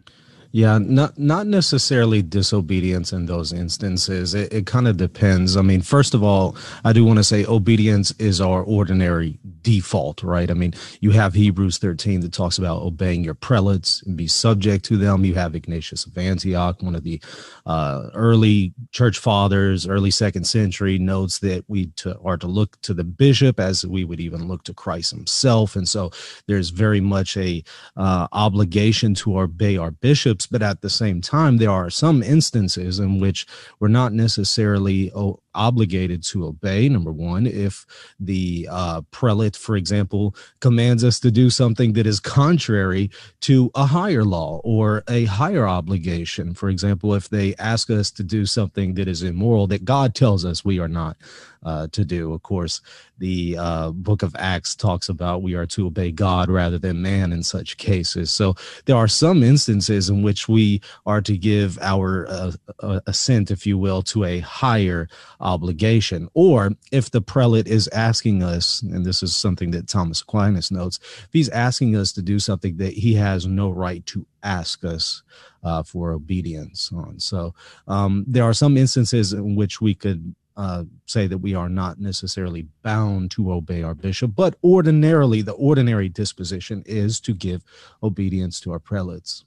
Yeah, not not necessarily disobedience in those instances. It, it kind of depends. I mean, first of all, I do want to say obedience is our ordinary default, right? I mean, you have Hebrews 13 that talks about obeying your prelates and be subject to them. You have Ignatius of Antioch, one of the uh, early church fathers, early second century, notes that we to, are to look to the bishop as we would even look to Christ himself. And so there's very much a uh, obligation to obey our bishops, but at the same time, there are some instances in which we're not necessarily obligated to obey. Number one, if the uh, prelate, for example, commands us to do something that is contrary to a higher law or a higher obligation. For example, if they ask us to do something that is immoral that God tells us we are not uh, to do. Of course, the uh, book of Acts talks about we are to obey God rather than man in such cases. So there are some instances in which we are to give our uh, uh assent, if you will, to a higher obligation. Or if the prelate is asking us, and this is something that Thomas Aquinas notes, if he's asking us to do something that he has no right to ask us uh, for obedience on. So um, there are some instances in which we could uh, say that we are not necessarily bound to obey our bishop, but ordinarily, the ordinary disposition is to give obedience to our prelates.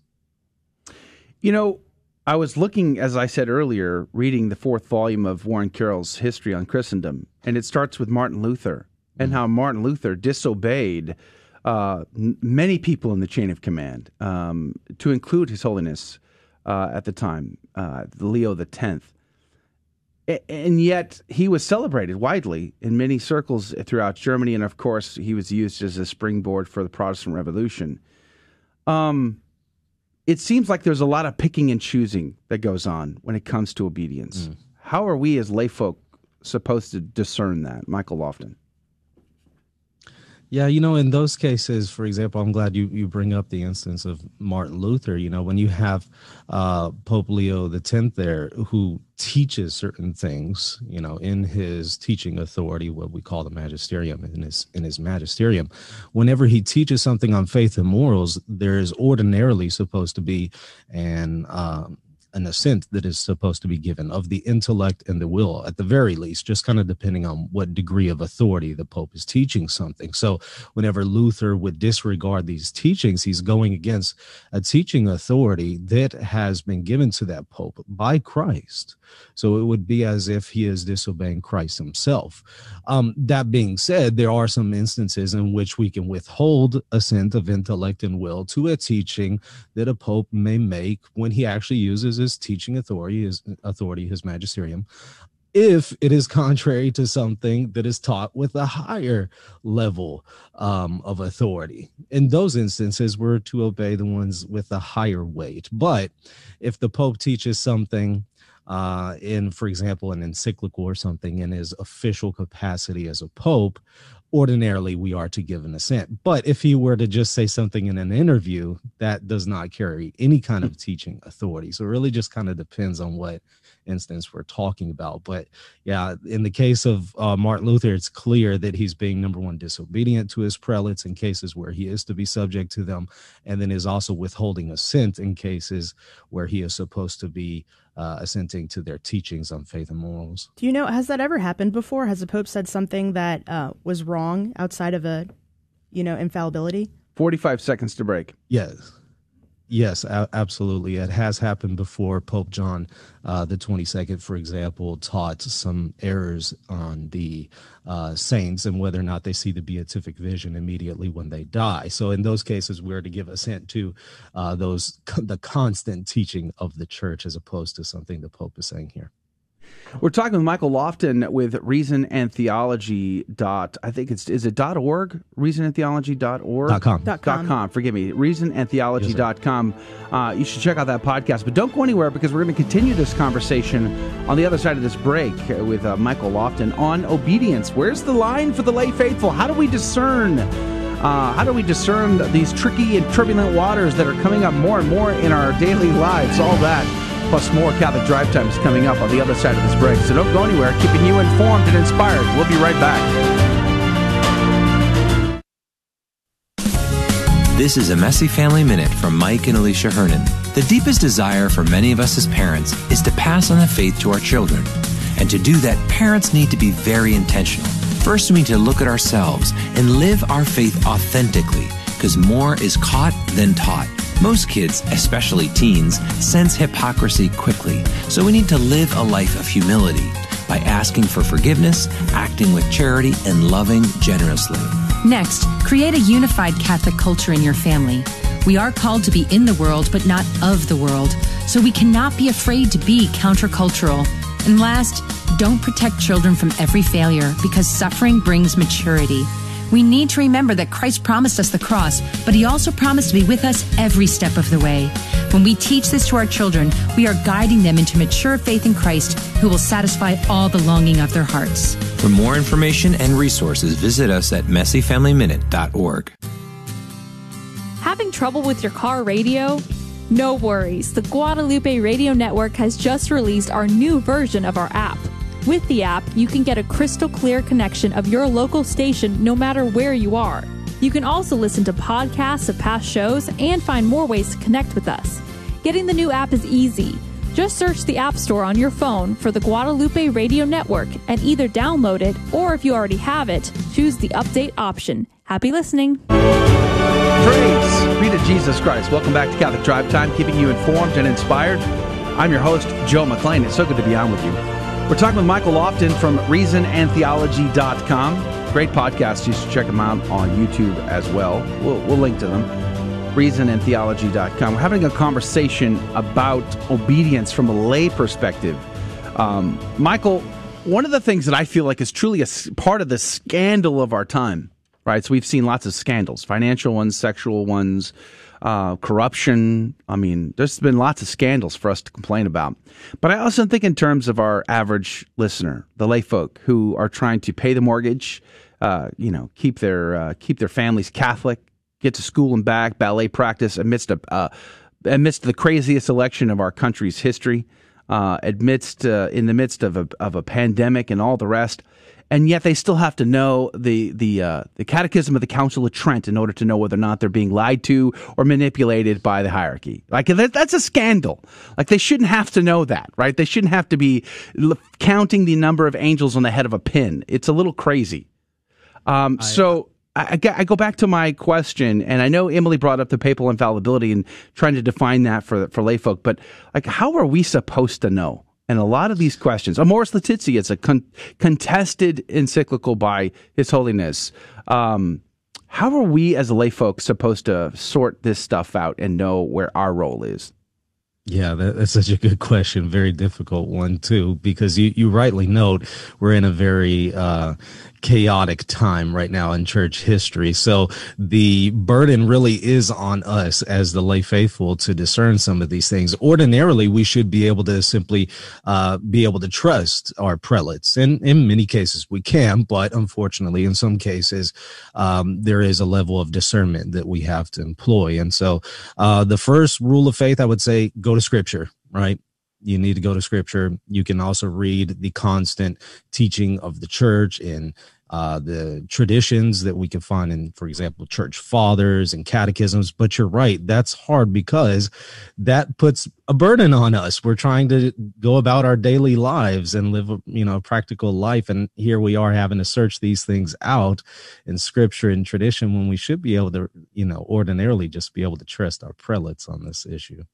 You know, I was looking, as I said earlier, reading the fourth volume of Warren Carroll's History on Christendom, and it starts with Martin Luther and how Martin Luther disobeyed uh, many people in the chain of command, um, to include His Holiness uh, at the time, uh, Leo the Tenth. And yet he was celebrated widely in many circles throughout Germany, and of course he was used as a springboard for the Protestant Revolution. Um, it seems like there's a lot of picking and choosing that goes on when it comes to obedience. Mm. How are we as layfolk supposed to discern that, Michael Lofton? Yeah, you know, in those cases, for example, I'm glad you, you bring up the instance of Martin Luther. You know, when you have uh, Pope Leo the Tenth there, who teaches certain things, you know, in his teaching authority, what we call the magisterium, in his in his magisterium, whenever he teaches something on faith and morals, there is ordinarily supposed to be an um, an assent that is supposed to be given of the intellect and the will at the very least just kind of depending on what degree of authority the pope is teaching something. So whenever luther would disregard these teachings he's going against a teaching authority that has been given to that pope by christ. So it would be as if he is disobeying christ himself. Um, that being said there are some instances in which we can withhold assent of intellect and will to a teaching that a pope may make when he actually uses his teaching authority, his authority, his magisterium, if it is contrary to something that is taught with a higher level um, of authority. In those instances, we're to obey the ones with a higher weight. But if the Pope teaches something uh, in, for example, an encyclical or something in his official capacity as a Pope, ordinarily we are to give an assent. But if he were to just say something in an interview, that does not carry any kind of mm. teaching authority. So it really just kind of depends on what instance we're talking about. But yeah, in the case of uh, Martin Luther, it's clear that he's being number one disobedient to his prelates in cases where he is to be subject to them, and then is also withholding assent in cases where he is supposed to be uh, assenting to their teachings on faith and morals. Do you know, has that ever happened before? Has the Pope said something that uh, was wrong outside of a, you know, infallibility? 45 seconds to break. Yes. Yes, a- absolutely. It has happened before. Pope John uh, the 22nd, for example, taught some errors on the uh, saints and whether or not they see the beatific vision immediately when they die. So, in those cases, we're to give assent to uh, those the constant teaching of the church as opposed to something the Pope is saying here. We're talking with Michael Lofton with Reason and Theology dot I think it's is it dot org Reason and Theology dot org dot com dot com. Dot com forgive me Reason and Theology yes, dot com. Uh, you should check out that podcast, but don't go anywhere because we're going to continue this conversation on the other side of this break with uh, Michael Lofton on obedience. Where's the line for the lay faithful? How do we discern? Uh, how do we discern these tricky and turbulent waters that are coming up more and more in our daily lives? All that plus more Catholic Drive Time is coming up on the other side of this break. So don't go anywhere, keeping you informed and inspired. We'll be right back. This is a Messy Family Minute from Mike and Alicia Hernon. The deepest desire for many of us as parents is to pass on the faith to our children. And to do that, parents need to be very intentional. First, we need to look at ourselves and live our faith authentically, because more is caught than taught. Most kids, especially teens, sense hypocrisy quickly, so we need to live a life of humility by asking for forgiveness, acting with charity, and loving generously. Next, create a unified Catholic culture in your family. We are called to be in the world, but not of the world, so we cannot be afraid to be countercultural. And last, don't protect children from every failure because suffering brings maturity. We need to remember that Christ promised us the cross, but he also promised to be with us every step of the way. When we teach this to our children, we are guiding them into mature faith in Christ who will satisfy all the longing of their hearts. For more information and resources, visit us at messyfamilyminute.org. Having trouble with your car radio? No worries. The Guadalupe Radio Network has just released our new version of our app. With the app, you can get a crystal clear connection of your local station no matter where you are. You can also listen to podcasts of past shows and find more ways to connect with us. Getting the new app is easy. Just search the App Store on your phone for the Guadalupe Radio Network and either download it or if you already have it, choose the update option. Happy listening. Praise be to Jesus Christ. Welcome back to Catholic Drive Time, keeping you informed and inspired. I'm your host, Joe McClain. It's so good to be on with you. We're talking with Michael Lofton from reasonandtheology.com. Great podcast. You should check them out on YouTube as well. We'll, we'll link to them reasonandtheology.com. We're having a conversation about obedience from a lay perspective. Um, Michael, one of the things that I feel like is truly a part of the scandal of our time, right? So we've seen lots of scandals, financial ones, sexual ones, uh, corruption. I mean, there's been lots of scandals for us to complain about. But I also think in terms of our average listener, the lay folk who are trying to pay the mortgage, uh, you know, keep their uh, keep their families Catholic, get to school and back, ballet practice amidst a uh, amidst the craziest election of our country's history, uh, amidst uh, in the midst of a of a pandemic and all the rest, and yet they still have to know the the uh, the Catechism of the Council of Trent in order to know whether or not they're being lied to or manipulated by the hierarchy. Like that, that's a scandal. Like they shouldn't have to know that, right? They shouldn't have to be counting the number of angels on the head of a pin. It's a little crazy. Um, so I, I, go back to my question, and I know Emily brought up the papal infallibility and trying to define that for for layfolk, but like, how are we supposed to know? And a lot of these questions, Amoris Laetitia, it's a con- contested encyclical by His Holiness. Um, how are we as lay folks supposed to sort this stuff out and know where our role is? Yeah, that, that's such a good question. Very difficult one too, because you, you rightly note we're in a very uh, chaotic time right now in church history. So the burden really is on us as the lay faithful to discern some of these things. Ordinarily, we should be able to simply uh, be able to trust our prelates. And in many cases, we can, but unfortunately, in some cases, um, there is a level of discernment that we have to employ. And so uh, the first rule of faith, I would say, go to scripture, right? You need to go to scripture. You can also read the constant teaching of the church and uh, the traditions that we can find in, for example, church fathers and catechisms. But you're right, that's hard because that puts a burden on us. We're trying to go about our daily lives and live, you know, a practical life, and here we are having to search these things out in scripture and tradition when we should be able to, you know, ordinarily just be able to trust our prelates on this issue.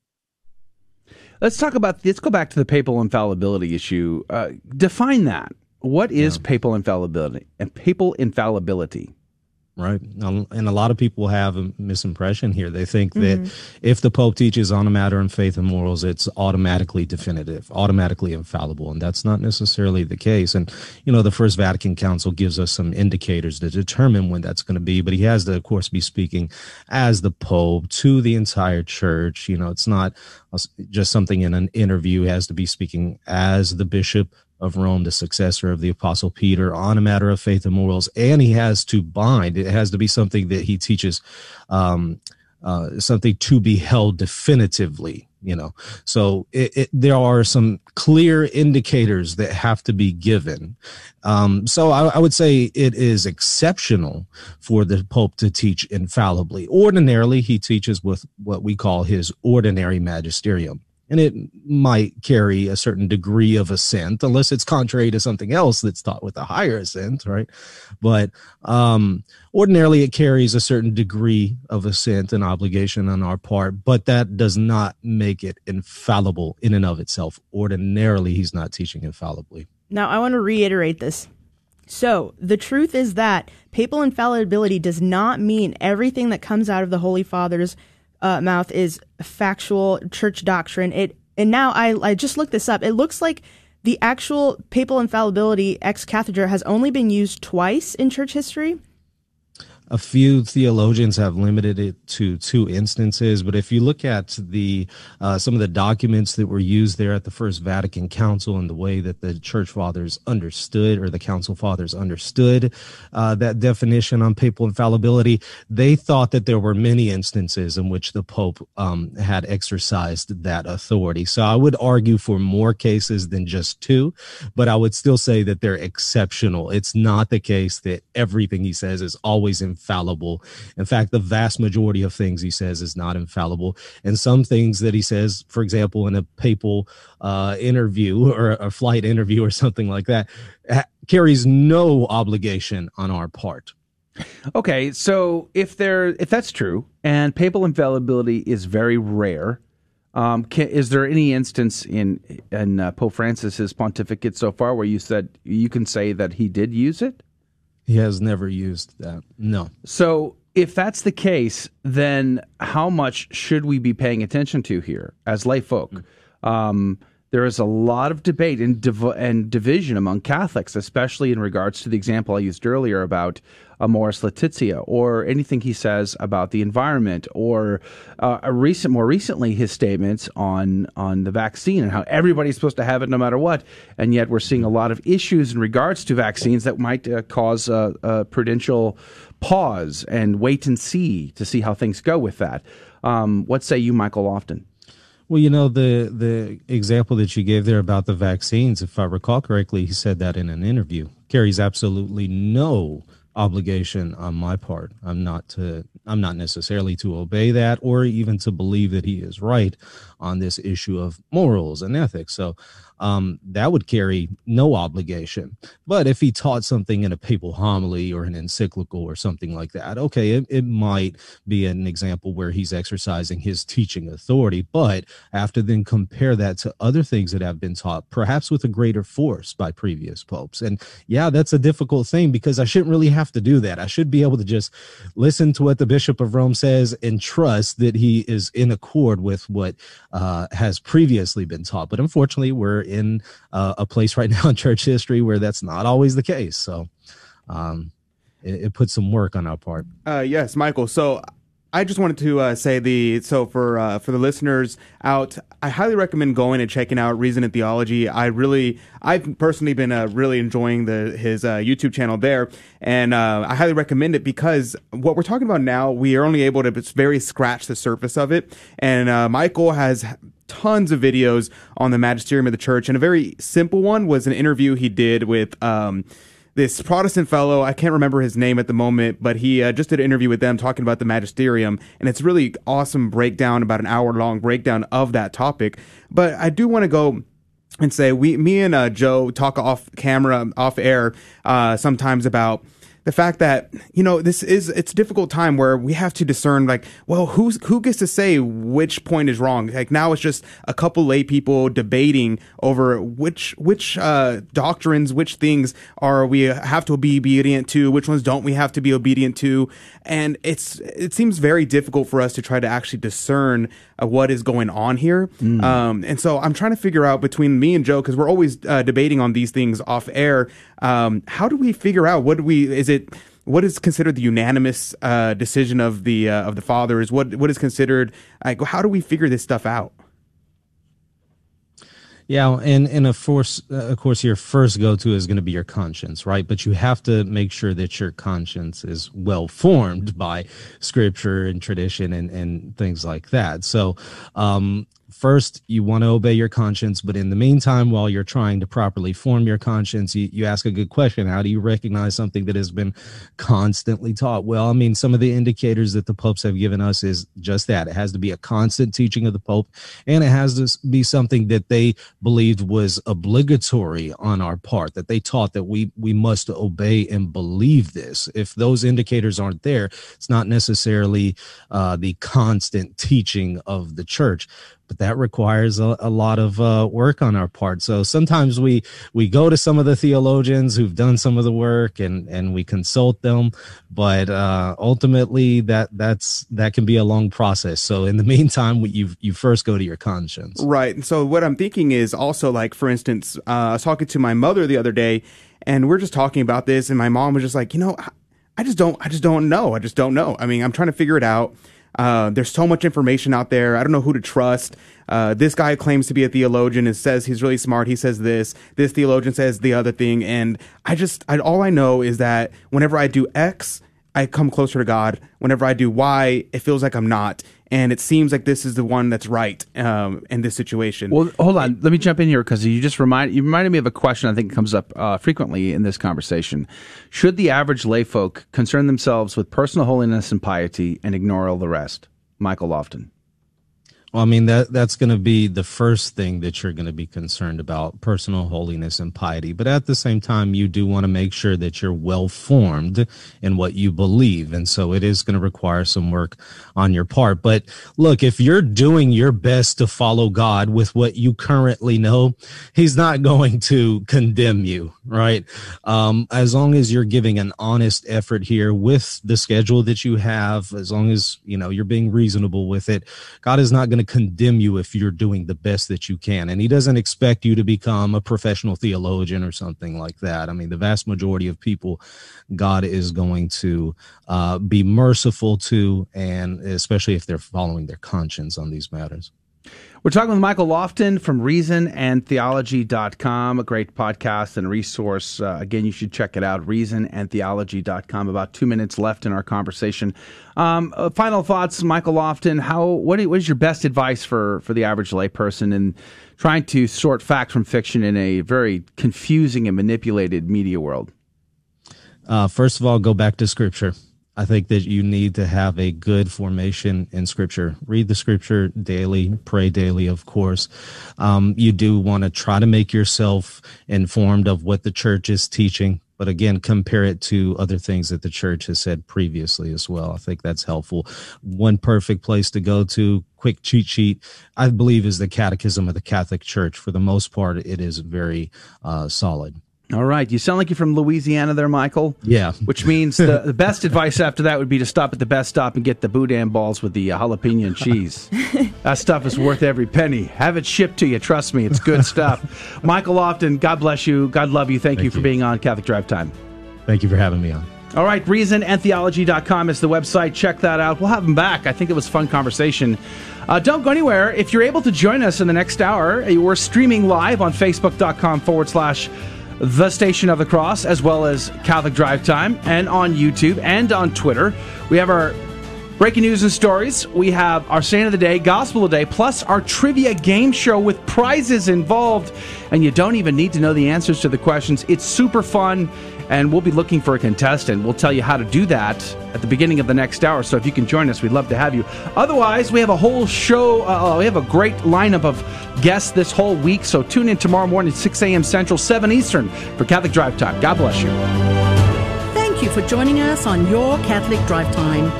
Let's talk about. Let's go back to the papal infallibility issue. Uh, define that. What is yeah. papal infallibility and papal infallibility? Right? And a lot of people have a misimpression here. They think mm-hmm. that if the Pope teaches on a matter in faith and morals, it's automatically definitive, automatically infallible. And that's not necessarily the case. And, you know, the First Vatican Council gives us some indicators to determine when that's going to be. But he has to, of course, be speaking as the Pope to the entire church. You know, it's not just something in an interview. He has to be speaking as the bishop of Rome, the successor of the Apostle Peter, on a matter of faith and morals, and he has to bind. It has to be something that he teaches, um, uh, something to be held definitively. You know, so it, it, there are some clear indicators that have to be given. Um, so I, I would say it is exceptional for the Pope to teach infallibly. Ordinarily, he teaches with what we call his ordinary magisterium and it might carry a certain degree of assent unless it's contrary to something else that's taught with a higher assent right? But um, ordinarily it carries a certain degree of assent and obligation on our part but that does not make it infallible in and of itself. Ordinarily he's not teaching infallibly. Now i want to reiterate this. So, the truth is that papal infallibility does not mean everything that comes out of the Holy Father's uh, mouth is factual church doctrine. It and now I I just looked this up. It looks like the actual papal infallibility ex cathedra has only been used twice in church history a few theologians have limited it to two instances, but if you look at the uh, some of the documents that were used there at the First Vatican Council and the way that the Church Fathers understood or the Council Fathers understood uh, that definition on papal infallibility, they thought that there were many instances in which the Pope um, had exercised that authority. So I would argue for more cases than just two, but I would still say that they're exceptional. It's not the case that everything he says is always in infallible. In fact, the vast majority of things he says is not infallible. And some things that he says, for example, in a papal uh, interview or a flight interview or something like that, ha- carries no obligation on our part. Okay, so if there if that's true and papal infallibility is very rare, um, can, is there any instance in in uh, Pope Francis's pontificate so far where you said you can say that he did use it? He has never used that. No. So if that's the case, then how much should we be paying attention to here as lay folk? Mm-hmm. Um, there is a lot of debate and, div- and division among Catholics, especially in regards to the example I used earlier about Amoris Laetitia or anything he says about the environment or uh, a recent, more recently, his statements on on the vaccine and how everybody's supposed to have it no matter what, and yet we're seeing a lot of issues in regards to vaccines that might uh, cause a, a, prudential pause and wait and see to see how things go with that. Um, what say you, Michael Lofton? Well, you know the the example that you gave there about the vaccines, if I recall correctly, he said that in an interview. Carries absolutely no obligation on my part. I'm not to I'm not necessarily to obey that or even to believe that he is right on this issue of morals and ethics. So um, that would carry no obligation. But if he taught something in a papal homily or an encyclical or something like that, okay, it, it might be an example where he's exercising his teaching authority. But after then compare that to other things that have been taught, perhaps with a greater force by previous popes. And yeah, that's a difficult thing because I shouldn't really have to do that. I should be able to just listen to what the Bishop of Rome says and trust that he is in accord with what uh, has previously been taught. But unfortunately, we're in uh, a place right now in church history where that's not always the case. So um, it, it puts some work on our part. Uh, yes, Michael. So I just wanted to uh, say the so for uh, for the listeners out, I highly recommend going and checking out Reason and Theology. I really, I've personally been uh, really enjoying the his uh, YouTube channel there, and uh, I highly recommend it because what we're talking about now, we are only able to very scratch the surface of it, and uh, Michael has tons of videos on the magisterium of the church, and a very simple one was an interview he did with. Um, this Protestant fellow, I can't remember his name at the moment, but he uh, just did an interview with them talking about the magisterium, and it's really awesome breakdown, about an hour long breakdown of that topic. But I do want to go and say we, me and uh, Joe talk off camera, off air, uh, sometimes about the fact that you know this is it's a difficult time where we have to discern like well who's who gets to say which point is wrong? Like now it's just a couple lay people debating over which which uh, doctrines which things are we have to be obedient to which ones don't we have to be obedient to? And it's it seems very difficult for us to try to actually discern uh, what is going on here mm. um, and so i'm trying to figure out between me and joe because we're always uh, debating on these things off air um, how do we figure out what do we is it what is considered the unanimous uh, decision of the uh, of the fathers? What what is considered like how do we figure this stuff out? Yeah, and and of course, uh, of course, your first go to is going to be your conscience, right? But you have to make sure that your conscience is well formed by scripture and tradition and and things like that. So, um, first you want to obey your conscience but in the meantime while you're trying to properly form your conscience you, you ask a good question. How do you recognize something that has been constantly taught? Well i mean some of the indicators that the popes have given us is just that. It has to be a constant teaching of the pope and it has to be something that they believed was obligatory on our part that they taught that we we must obey and believe this. If those indicators aren't there it's not necessarily uh, the constant teaching of the church but that requires a, a lot of uh, work on our part. So sometimes we we go to some of the theologians who've done some of the work and and we consult them, but uh, ultimately that that's that can be a long process. So in the meantime, you you first go to your conscience. Right. And So what I'm thinking is also like, for instance, uh, I was talking to my mother the other day, and we're just talking about this, and my mom was just like, you know, I just don't, I just don't know. I just don't know. I mean, I'm trying to figure it out. Uh, there's so much information out there. I don't know who to trust. Uh, this guy claims to be a theologian and says he's really smart. He says this. This theologian says the other thing. And I just, I, all I know is that whenever I do X, I come closer to God. Whenever I do Y, it feels like I'm not. And it seems like this is the one that's right um, in this situation. Well, hold on. Let me jump in here because you just remind you reminded me of a question I think comes up uh, frequently in this conversation. Should the average layfolk concern themselves with personal holiness and piety and ignore all the rest? Michael Lofton. Well, I mean that that's going to be the first thing that you're going to be concerned about, personal holiness and piety. But at the same time, you do want to make sure that you're well formed in what you believe, and so it is going to require some work on your part. But look, if you're doing your best to follow God with what you currently know, He's not going to condemn you, right? Um, as long as you're giving an honest effort here with the schedule that you have, as long as you know you're being reasonable with it, God is not going to condemn you if you're doing the best that you can. And he doesn't expect you to become a professional theologian or something like that. I mean, the vast majority of people, God is going to uh, be merciful to, and especially if they're following their conscience on these matters. We're talking with Michael Lofton from reasonandtheology.com, a great podcast and resource. Uh, again, you should check it out, reasonandtheology.com. About two minutes left in our conversation. Um, uh, final thoughts, Michael Lofton. How what, what is your best advice for, for the average layperson in trying to sort fact from fiction in a very confusing and manipulated media world? Uh, first of all, go back to scripture. I think that you need to have a good formation in scripture. Read the scripture daily, pray daily, of course. Um, you do want to try to make yourself informed of what the church is teaching. But again, compare it to other things that the church has said previously as well. I think that's helpful. One perfect place to go to, quick cheat sheet, I believe is the Catechism of the Catholic Church. For the most part, it is very uh, solid. All right. You sound like you're from Louisiana there, Michael. Yeah. Which means the, the best advice after that would be to stop at the best stop and get the boudin balls with the uh, jalapeno and cheese. that stuff is worth every penny. Have it shipped to you. Trust me, it's good stuff. Michael Lofton, God bless you. God love you. Thank, Thank you for you. being on Catholic Drive Time. Thank you for having me on. All right, reasonandtheology.com is the website. Check that out. We'll have him back. I think it was a fun conversation. Uh, don't go anywhere. If you're able to join us in the next hour, we're streaming live on facebook.com forward slash the Station of the Cross, as well as Catholic Drive Time, and on YouTube and on Twitter. We have our breaking news and stories. We have our Saint of the Day, Gospel of the Day, plus our trivia game show with prizes involved. And you don't even need to know the answers to the questions. It's super fun and we'll be looking for a contestant. We'll tell you how to do that at the beginning of the next hour. So if you can join us, we'd love to have you. Otherwise, we have a whole show. Uh, uh we have a great lineup of guests this whole week. So tune in tomorrow morning, 6 a.m. Central, 7 Eastern for Catholic Drive Time. God bless you. Thank you for joining us on your Catholic Drive Time,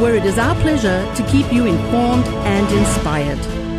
where it is our pleasure to keep you informed and inspired.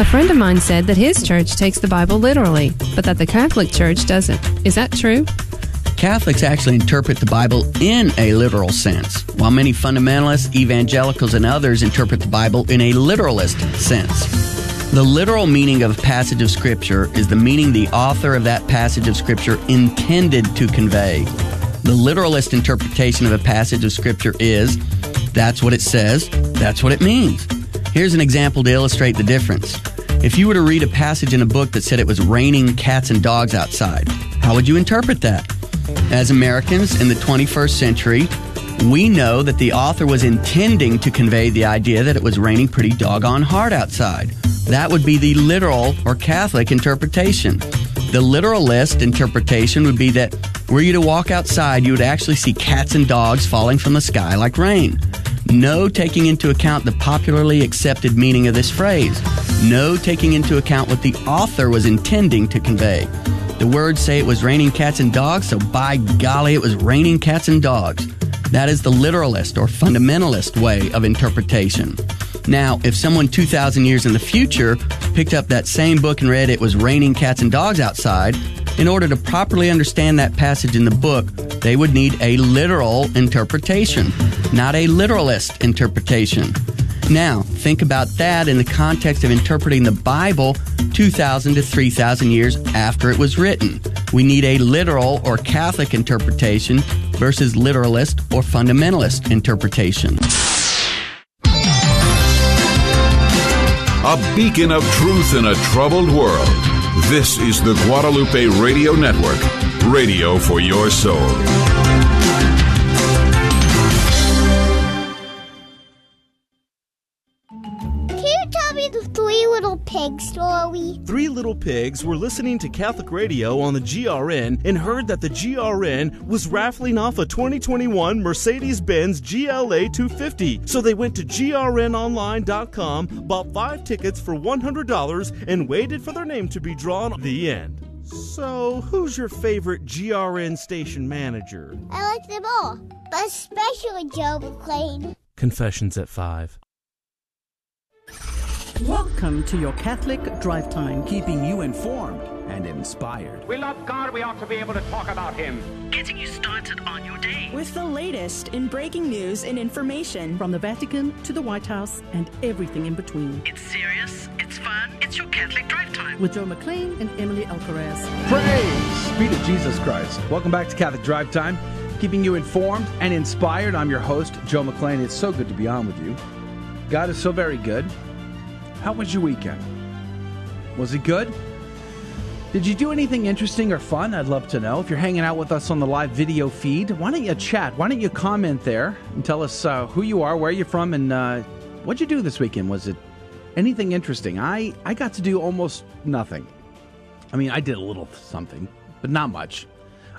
A friend of mine said that his church takes the Bible literally, but that the Catholic Church doesn't. Is that true? Catholics actually interpret the Bible in a literal sense, while many fundamentalists, evangelicals, and others interpret the Bible in a literalist sense. The literal meaning of a passage of Scripture is the meaning the author of that passage of Scripture intended to convey. The literalist interpretation of a passage of Scripture is that's what it says, that's what it means. Here's an example to illustrate the difference. If you were to read a passage in a book that said it was raining cats and dogs outside, how would you interpret that? As Americans in the 21st century, we know that the author was intending to convey the idea that it was raining pretty doggone hard outside. That would be the literal or Catholic interpretation. The literalist interpretation would be that were you to walk outside, you would actually see cats and dogs falling from the sky like rain. No taking into account the popularly accepted meaning of this phrase. No taking into account what the author was intending to convey. The words say it was raining cats and dogs, so by golly, it was raining cats and dogs. That is the literalist or fundamentalist way of interpretation. Now, if someone 2,000 years in the future picked up that same book and read it was raining cats and dogs outside, in order to properly understand that passage in the book, they would need a literal interpretation, not a literalist interpretation. Now, think about that in the context of interpreting the Bible 2,000 to 3,000 years after it was written. We need a literal or Catholic interpretation versus literalist or fundamentalist interpretation. A beacon of truth in a troubled world. This is the Guadalupe Radio Network, radio for your soul. Pig story? Three little pigs were listening to Catholic radio on the GRN and heard that the GRN was raffling off a 2021 Mercedes Benz GLA 250. So they went to grnonline.com, bought five tickets for $100, and waited for their name to be drawn at the end. So, who's your favorite GRN station manager? I like them all, but especially Joe McClain. Confessions at 5. Welcome to your Catholic Drive Time, keeping you informed and inspired. We love God, we ought to be able to talk about Him. Getting you started on your day. With the latest in breaking news and information From the Vatican to the White House and everything in between. It's serious, it's fun, it's your Catholic Drive Time. With Joe McClain and Emily Alcaraz. Praise be to Jesus Christ. Welcome back to Catholic Drive Time, keeping you informed and inspired. I'm your host, Joe McClain. It's so good to be on with you. God is so very good. How was your weekend? Was it good? Did you do anything interesting or fun? I'd love to know. If you're hanging out with us on the live video feed, why don't you chat? Why don't you comment there and tell us uh, who you are, where you're from, and uh, what'd you do this weekend? Was it anything interesting? I, I got to do almost nothing. I mean, I did a little something, but not much.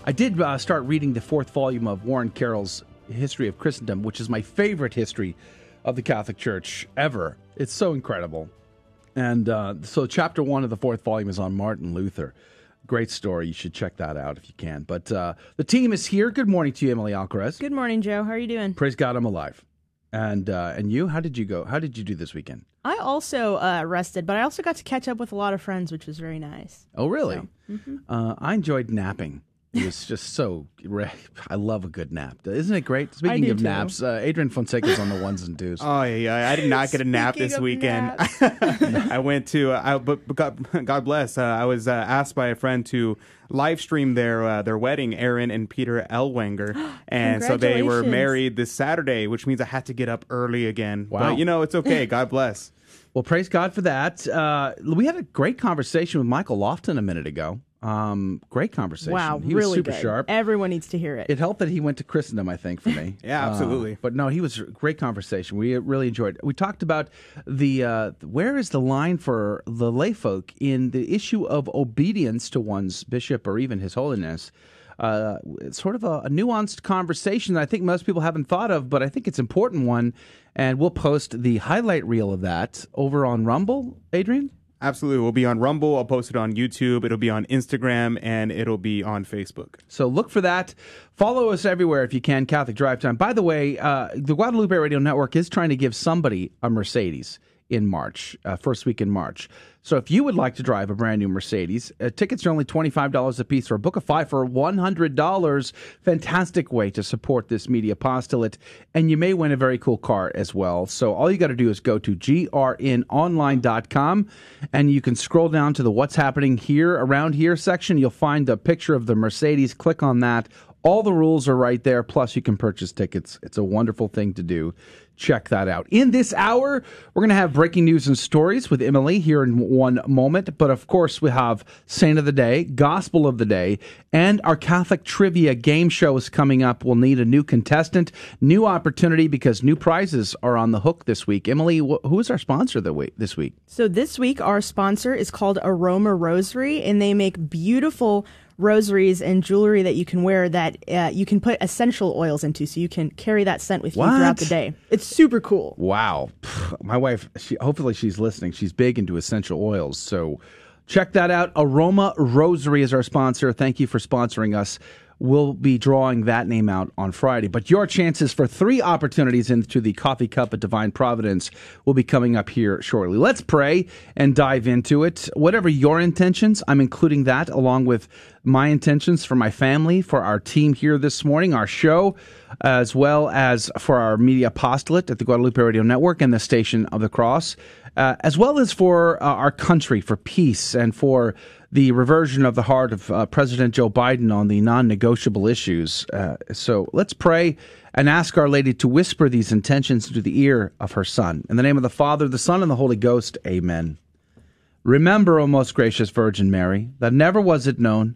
I did uh, start reading the fourth volume of Warren Carroll's History of Christendom, which is my favorite history of the Catholic Church ever. It's so incredible. And uh, so, chapter one of the fourth volume is on Martin Luther. Great story. You should check that out if you can. But uh, the team is here. Good morning to you, Emily Alcaraz. Good morning, Joe. How are you doing? Praise God, I'm alive. And uh, and you, how did you go? How did you do this weekend? I also uh, rested, but I also got to catch up with a lot of friends, which was very nice. Oh, really? So, mhm. uh, I enjoyed napping. It was just so. I love a good nap. Isn't it great? Speaking of too. naps, uh, Adrian Fonseca's on the ones and twos. Oh yeah, yeah, I did not get a nap this weekend. I went to, uh, I, but but God, God bless. Uh, I was uh, asked by a friend to live stream their uh, their wedding, Aaron and Peter Elwanger, and so they were married this Saturday, which means I had to get up early again. Wow. But you know, it's okay. God bless. Well, praise God for that. Uh, we had a great conversation with Michael Lofton a minute ago. Um, great conversation. Wow, he was really super good. sharp. Everyone needs to hear it. It helped that he went to Christendom, I think, for me. Yeah, Uh, absolutely. but no, he was a great conversation. We really enjoyed. It. We talked about the uh, where is the line for the layfolk in the issue of obedience to one's bishop or even His Holiness. Uh, it's sort of a, a nuanced conversation that I think most people haven't thought of, but I think it's an important one. And we'll post the highlight reel of that over on Rumble, Adrian. Absolutely, we'll be on Rumble. I'll post it on YouTube. It'll be on Instagram and it'll be on Facebook. So look for that. Follow us everywhere if you can, Catholic Drive Time. By the way, uh, the Guadalupe Radio Network is trying to give somebody a Mercedes in March, uh, first week in March. So if you would like to drive a brand new Mercedes, uh, tickets are only $25 a piece for a book of five for $100. Fantastic way to support this media apostolate. And you may win a very cool car as well. So all you got to do is go to grnonline.com and you can scroll down to the what's happening here around here section. You'll find the picture of the Mercedes. Click on that. All the rules are right there. Plus, you can purchase tickets. It's a wonderful thing to do. Check that out. In this hour, we're going to have breaking news and stories with Emily here in one moment. But of course, we have Saint of the Day, Gospel of the Day, and our Catholic Trivia game show is coming up. We'll need a new contestant, new opportunity because new prizes are on the hook this week. Emily, wh- who is our sponsor this week? So this week, our sponsor is called Aroma Rosary, and they make beautiful rosaries and jewelry that you can wear that uh, you can put essential oils into, so you can carry that scent with you What? throughout the day. It's super cool. Wow. My wife, she, hopefully she's listening. She's big into essential oils. So check that out. Aroma Rosary is our sponsor. Thank you for sponsoring us. We'll be drawing that name out on Friday. But your chances for three opportunities into the Coffee Cup of Divine Providence will be coming up here shortly. Let's pray and dive into it. Whatever your intentions, I'm including that along with my intentions for my family, for our team here this morning, our show, as well as for our media apostolate at the Guadalupe Radio Network and the Station of the Cross, uh, as well as for uh, our country, for peace, and for the reversion of the heart of uh, President Joe Biden on the non negotiable issues. Uh, so let's pray and ask Our Lady to whisper these intentions into the ear of her Son. In the name of the Father, the Son, and the Holy Ghost, amen. Remember, O most gracious Virgin Mary, that never was it known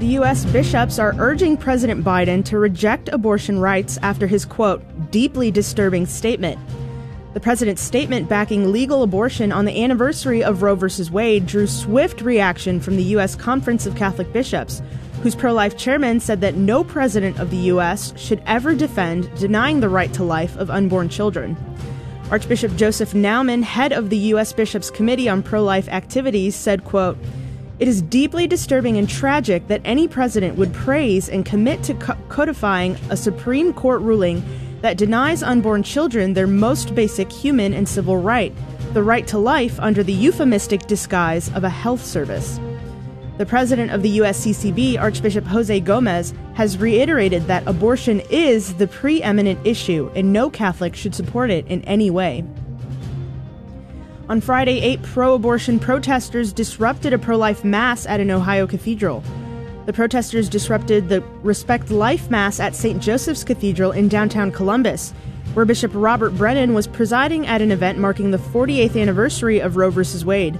The U.S. bishops are urging President Biden to reject abortion rights after his, quote, deeply disturbing statement. The president's statement backing legal abortion on the anniversary of Roe v. Wade drew swift reaction from the U.S. Conference of Catholic Bishops, whose pro life chairman said that no president of the U.S. should ever defend denying the right to life of unborn children. Archbishop Joseph Naumann, head of the U.S. Bishops' Committee on Pro Life Activities, said, quote, It is deeply disturbing and tragic that any president would praise and commit to co- codifying a Supreme Court ruling that denies unborn children their most basic human and civil right, the right to life under the euphemistic disguise of a health service. The president of the USCCB, Archbishop Jose Gomez, has reiterated that abortion is the preeminent issue and no Catholic should support it in any way. On Friday, eight pro abortion protesters disrupted a pro life mass at an Ohio cathedral. The protesters disrupted the Respect Life Mass at St. Joseph's Cathedral in downtown Columbus, where Bishop Robert Brennan was presiding at an event marking the 48th anniversary of Roe v. Wade.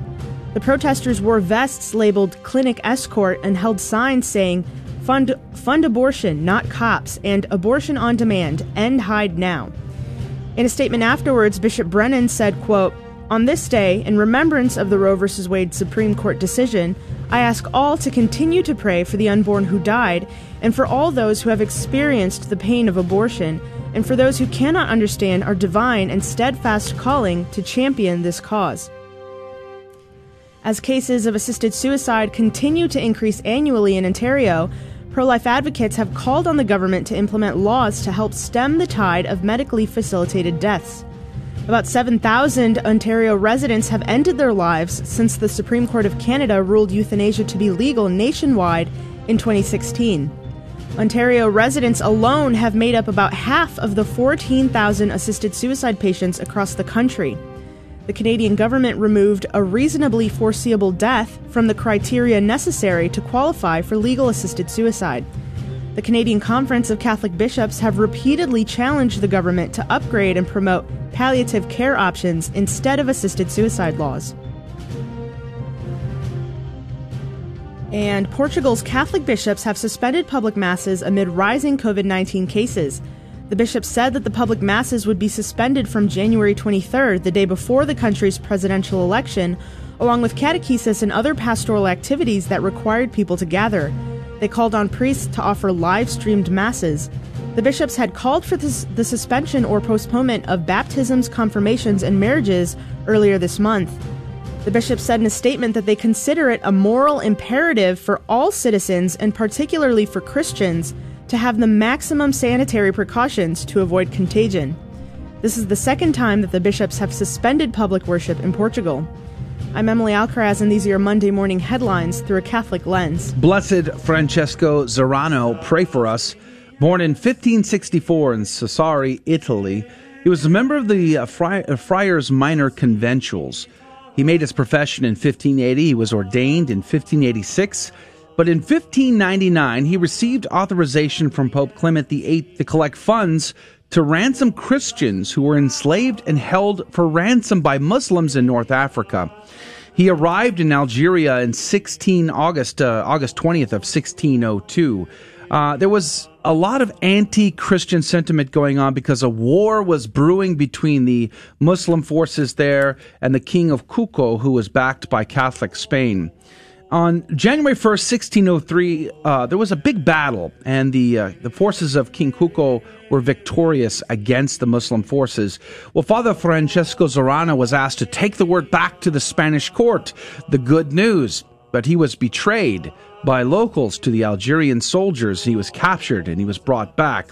The protesters wore vests labeled Clinic Escort and held signs saying, Fund, fund abortion, not cops, and abortion on demand, end Hyde now. In a statement afterwards, Bishop Brennan said, quote, On this day, in remembrance of the Roe v. Wade Supreme Court decision, I ask all to continue to pray for the unborn who died, and for all those who have experienced the pain of abortion, and for those who cannot understand our divine and steadfast calling to champion this cause. As cases of assisted suicide continue to increase annually in Ontario, pro life advocates have called on the government to implement laws to help stem the tide of medically facilitated deaths. About 7,000 Ontario residents have ended their lives since the Supreme Court of Canada ruled euthanasia to be legal nationwide in 2016. Ontario residents alone have made up about half of the 14,000 assisted suicide patients across the country the Canadian government removed a reasonably foreseeable death from the criteria necessary to qualify for legal assisted suicide. The Canadian Conference of Catholic Bishops have repeatedly challenged the government to upgrade and promote palliative care options instead of assisted suicide laws. And Portugal's Catholic bishops have suspended public masses amid rising COVID 19 cases. The bishop said that the public masses would be suspended from January 23rd, the day before the country's presidential election, along with catechesis and other pastoral activities that required people to gather. They called on priests to offer live streamed masses. The bishops had called for this, the suspension or postponement of baptisms, confirmations, and marriages earlier this month. The bishops said in a statement that they consider it a moral imperative for all citizens, and particularly for Christians, to have the maximum sanitary precautions to avoid contagion. This is the second time that the bishops have suspended public worship in Portugal. I'm Emily Alcaraz, and these are your Monday morning headlines through a Catholic lens. Blessed Francesco Zirano, pray for us. Born in 1564 in Sassari, Italy, he was a member of the uh, Fri- uh, Friars Minor Conventuals. He made his profession in 1580. He was ordained in 1586 but in 1599, he received authorization from Pope Clement VIII to collect funds to ransom Christians who were enslaved and held for ransom by Muslims in North Africa. He arrived in Algeria in 16 August, uh, August 20th of 1602. Uh, there was a lot of anti Christian sentiment going on because a war was brewing between the Muslim forces there and the king of Cuco, who was backed by Catholic Spain. On January 1st, 1603, uh, there was a big battle, and the, uh, the forces of King Cuco were victorious against the Muslim forces. Well, Father Francesco Zirano was asked to take the word back to the Spanish court, the good news, but he was betrayed by locals to the Algerian soldiers. He was captured and he was brought back.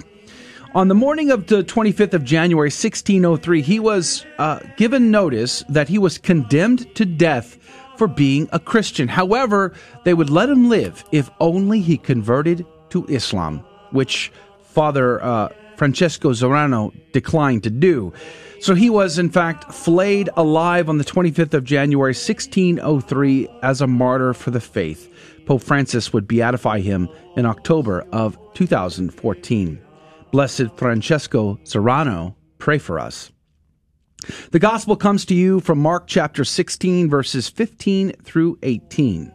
On the morning of the 25th of January, 1603, he was uh, given notice that he was condemned to death for being a Christian. However, they would let him live if only he converted to Islam, which Father uh, Francesco Zirano declined to do. So he was, in fact, flayed alive on the 25th of January, 1603, as a martyr for the faith. Pope Francis would beatify him in October of 2014. Blessed Francesco Zirano, pray for us. The gospel comes to you from Mark chapter 16, verses 15 through 18.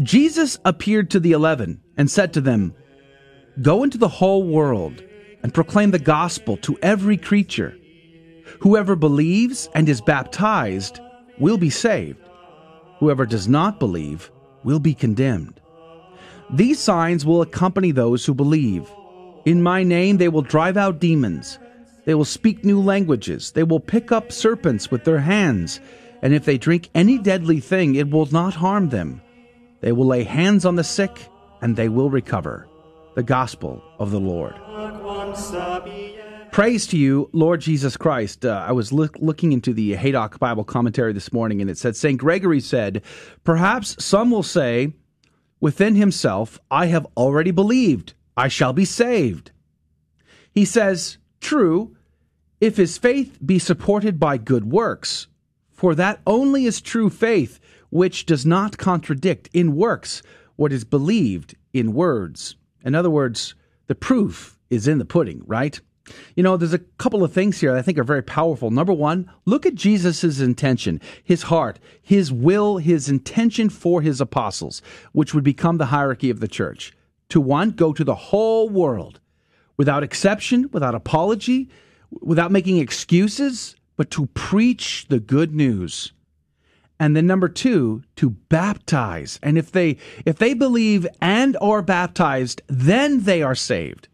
Jesus appeared to the eleven and said to them, Go into the whole world and proclaim the gospel to every creature. Whoever believes and is baptized will be saved. Whoever does not believe will be condemned. These signs will accompany those who believe. In my name they will drive out demons. They will speak new languages. They will pick up serpents with their hands. And if they drink any deadly thing, it will not harm them. They will lay hands on the sick, and they will recover. The Gospel of the Lord. Praise to you, Lord Jesus Christ. Uh, I was look, looking into the Haydock Bible commentary this morning, and it said St. Gregory said, Perhaps some will say, within himself, I have already believed, I shall be saved. He says, True, if his faith be supported by good works, for that only is true faith which does not contradict in works what is believed in words. In other words, the proof is in the pudding, right? You know, there's a couple of things here I think are very powerful. Number one, look at Jesus' intention, his heart, his will, his intention for his apostles, which would become the hierarchy of the church. To one, go to the whole world without exception, without apology, without making excuses, but to preach the good news. And then number 2, to baptize. And if they if they believe and are baptized, then they are saved.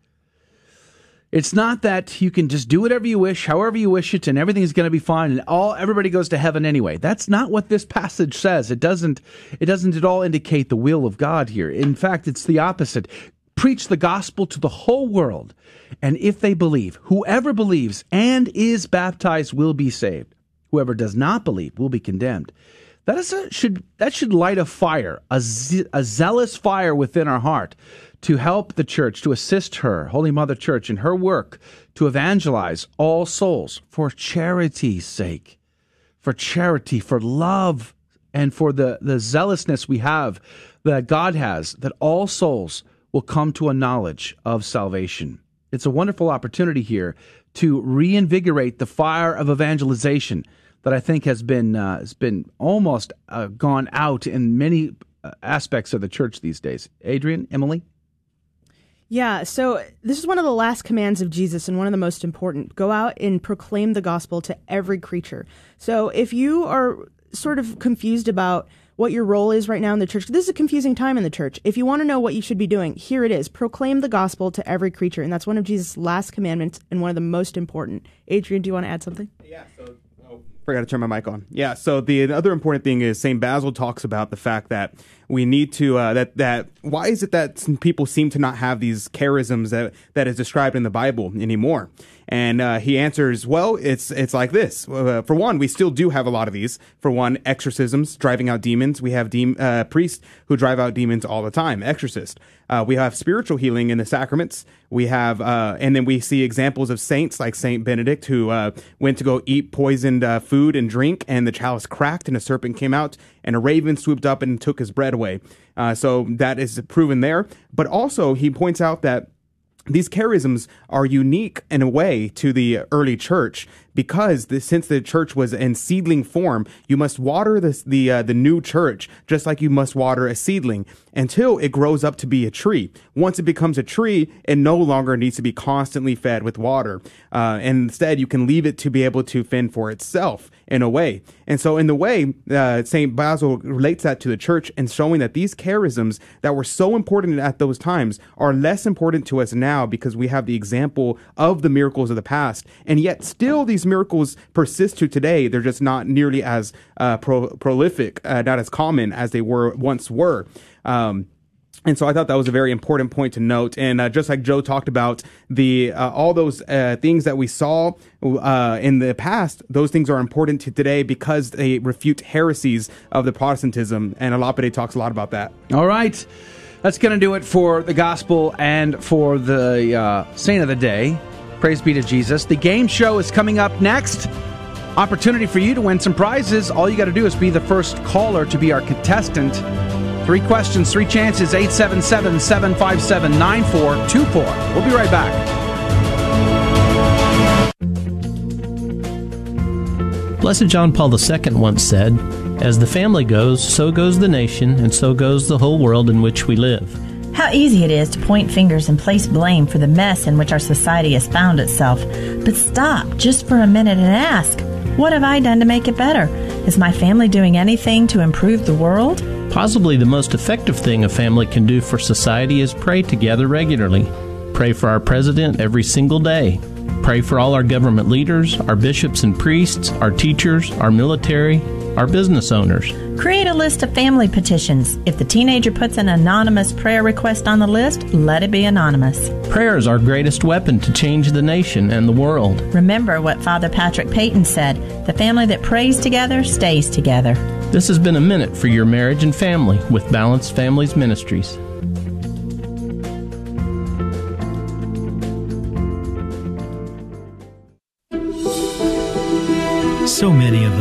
It's not that you can just do whatever you wish, however you wish it, and everything's going to be fine, and all everybody goes to heaven anyway. That's not what this passage says. It doesn't. It doesn't at all indicate the will of God here. In fact, it's the opposite. Preach the gospel to the whole world, and if they believe, whoever believes and is baptized will be saved. Whoever does not believe will be condemned. That is a, should that should light a fire, a, ze- a zealous fire within our heart to help the church, to assist her, Holy Mother Church, in her work to evangelize all souls for charity's sake, for charity, for love, and for the, the zealousness we have that God has, that all souls will come to a knowledge of salvation. It's a wonderful opportunity here to reinvigorate the fire of evangelization that I think has been uh, has been almost uh, gone out in many uh, aspects of the church these days. Adrian, Emily. Yeah, so this is one of the last commands of Jesus and one of the most important. Go out and proclaim the gospel to every creature. So if you are sort of confused about what your role is right now in the church, this is a confusing time in the church. If you want to know what you should be doing, here it is. Proclaim the gospel to every creature. And that's one of Jesus' last commandments and one of the most important. Adrian, do you want to add something? Yeah, so oh. forgot to turn my mic on. Yeah. So the other important thing is Saint Basil talks about the fact that we need to uh, that that why is it that people seem to not have these charisms that that is described in the Bible anymore? And uh, he answers, well, it's it's like this. Uh, for one, we still do have a lot of these. For one, exorcisms, driving out demons. We have de- uh, priests who drive out demons all the time. Exorcist. Uh, we have spiritual healing in the sacraments. We have, uh, and then we see examples of saints like Saint Benedict who uh, went to go eat poisoned food and drink, and the chalice cracked, and a serpent came out, and a raven swooped up and took his bread away. Uh, so that is proven there. But also, he points out that these charisms are unique in a way to the early church because the, since the church was in seedling form, you must water this, the uh, the new church just like you must water a seedling until it grows up to be a tree. Once it becomes a tree, it no longer needs to be constantly fed with water. Uh, and instead, you can leave it to be able to fend for itself in a way. And so, in the way, uh, St. Basil relates that to the church and showing that these charisms that were so important at those times are less important to us now because we have the example of the miracles of the past. And yet, still, these miracles persist to today. They're just not nearly as uh, pro- prolific, uh, not as common as they were once were. Um, and so I thought that was a very important point to note. And uh, just like Joe talked about, the uh, all those uh, things that we saw uh, in the past, those things are important to today because they refute heresies of the Protestantism. And Alapide talks a lot about that. All right. That's going to do it for the gospel and for the uh, saint of the day. Praise be to Jesus. The game show is coming up next. Opportunity for you to win some prizes. All you got to do is be the first caller to be our contestant. Three questions, three chances, 877 757 9424. We'll be right back. Blessed John Paul II once said, As the family goes, so goes the nation, and so goes the whole world in which we live. How easy it is to point fingers and place blame for the mess in which our society has found itself. But stop just for a minute and ask, What have I done to make it better? Is my family doing anything to improve the world? Possibly the most effective thing a family can do for society is pray together regularly. Pray for our president every single day. Pray for all our government leaders, our bishops and priests, our teachers, our military, our business owners. Create a list of family petitions. If the teenager puts an anonymous prayer request on the list, let it be anonymous. Prayer is our greatest weapon to change the nation and the world. Remember what Father Patrick Peyton said the family that prays together stays together. This has been a minute for your marriage and family with Balanced Families Ministries.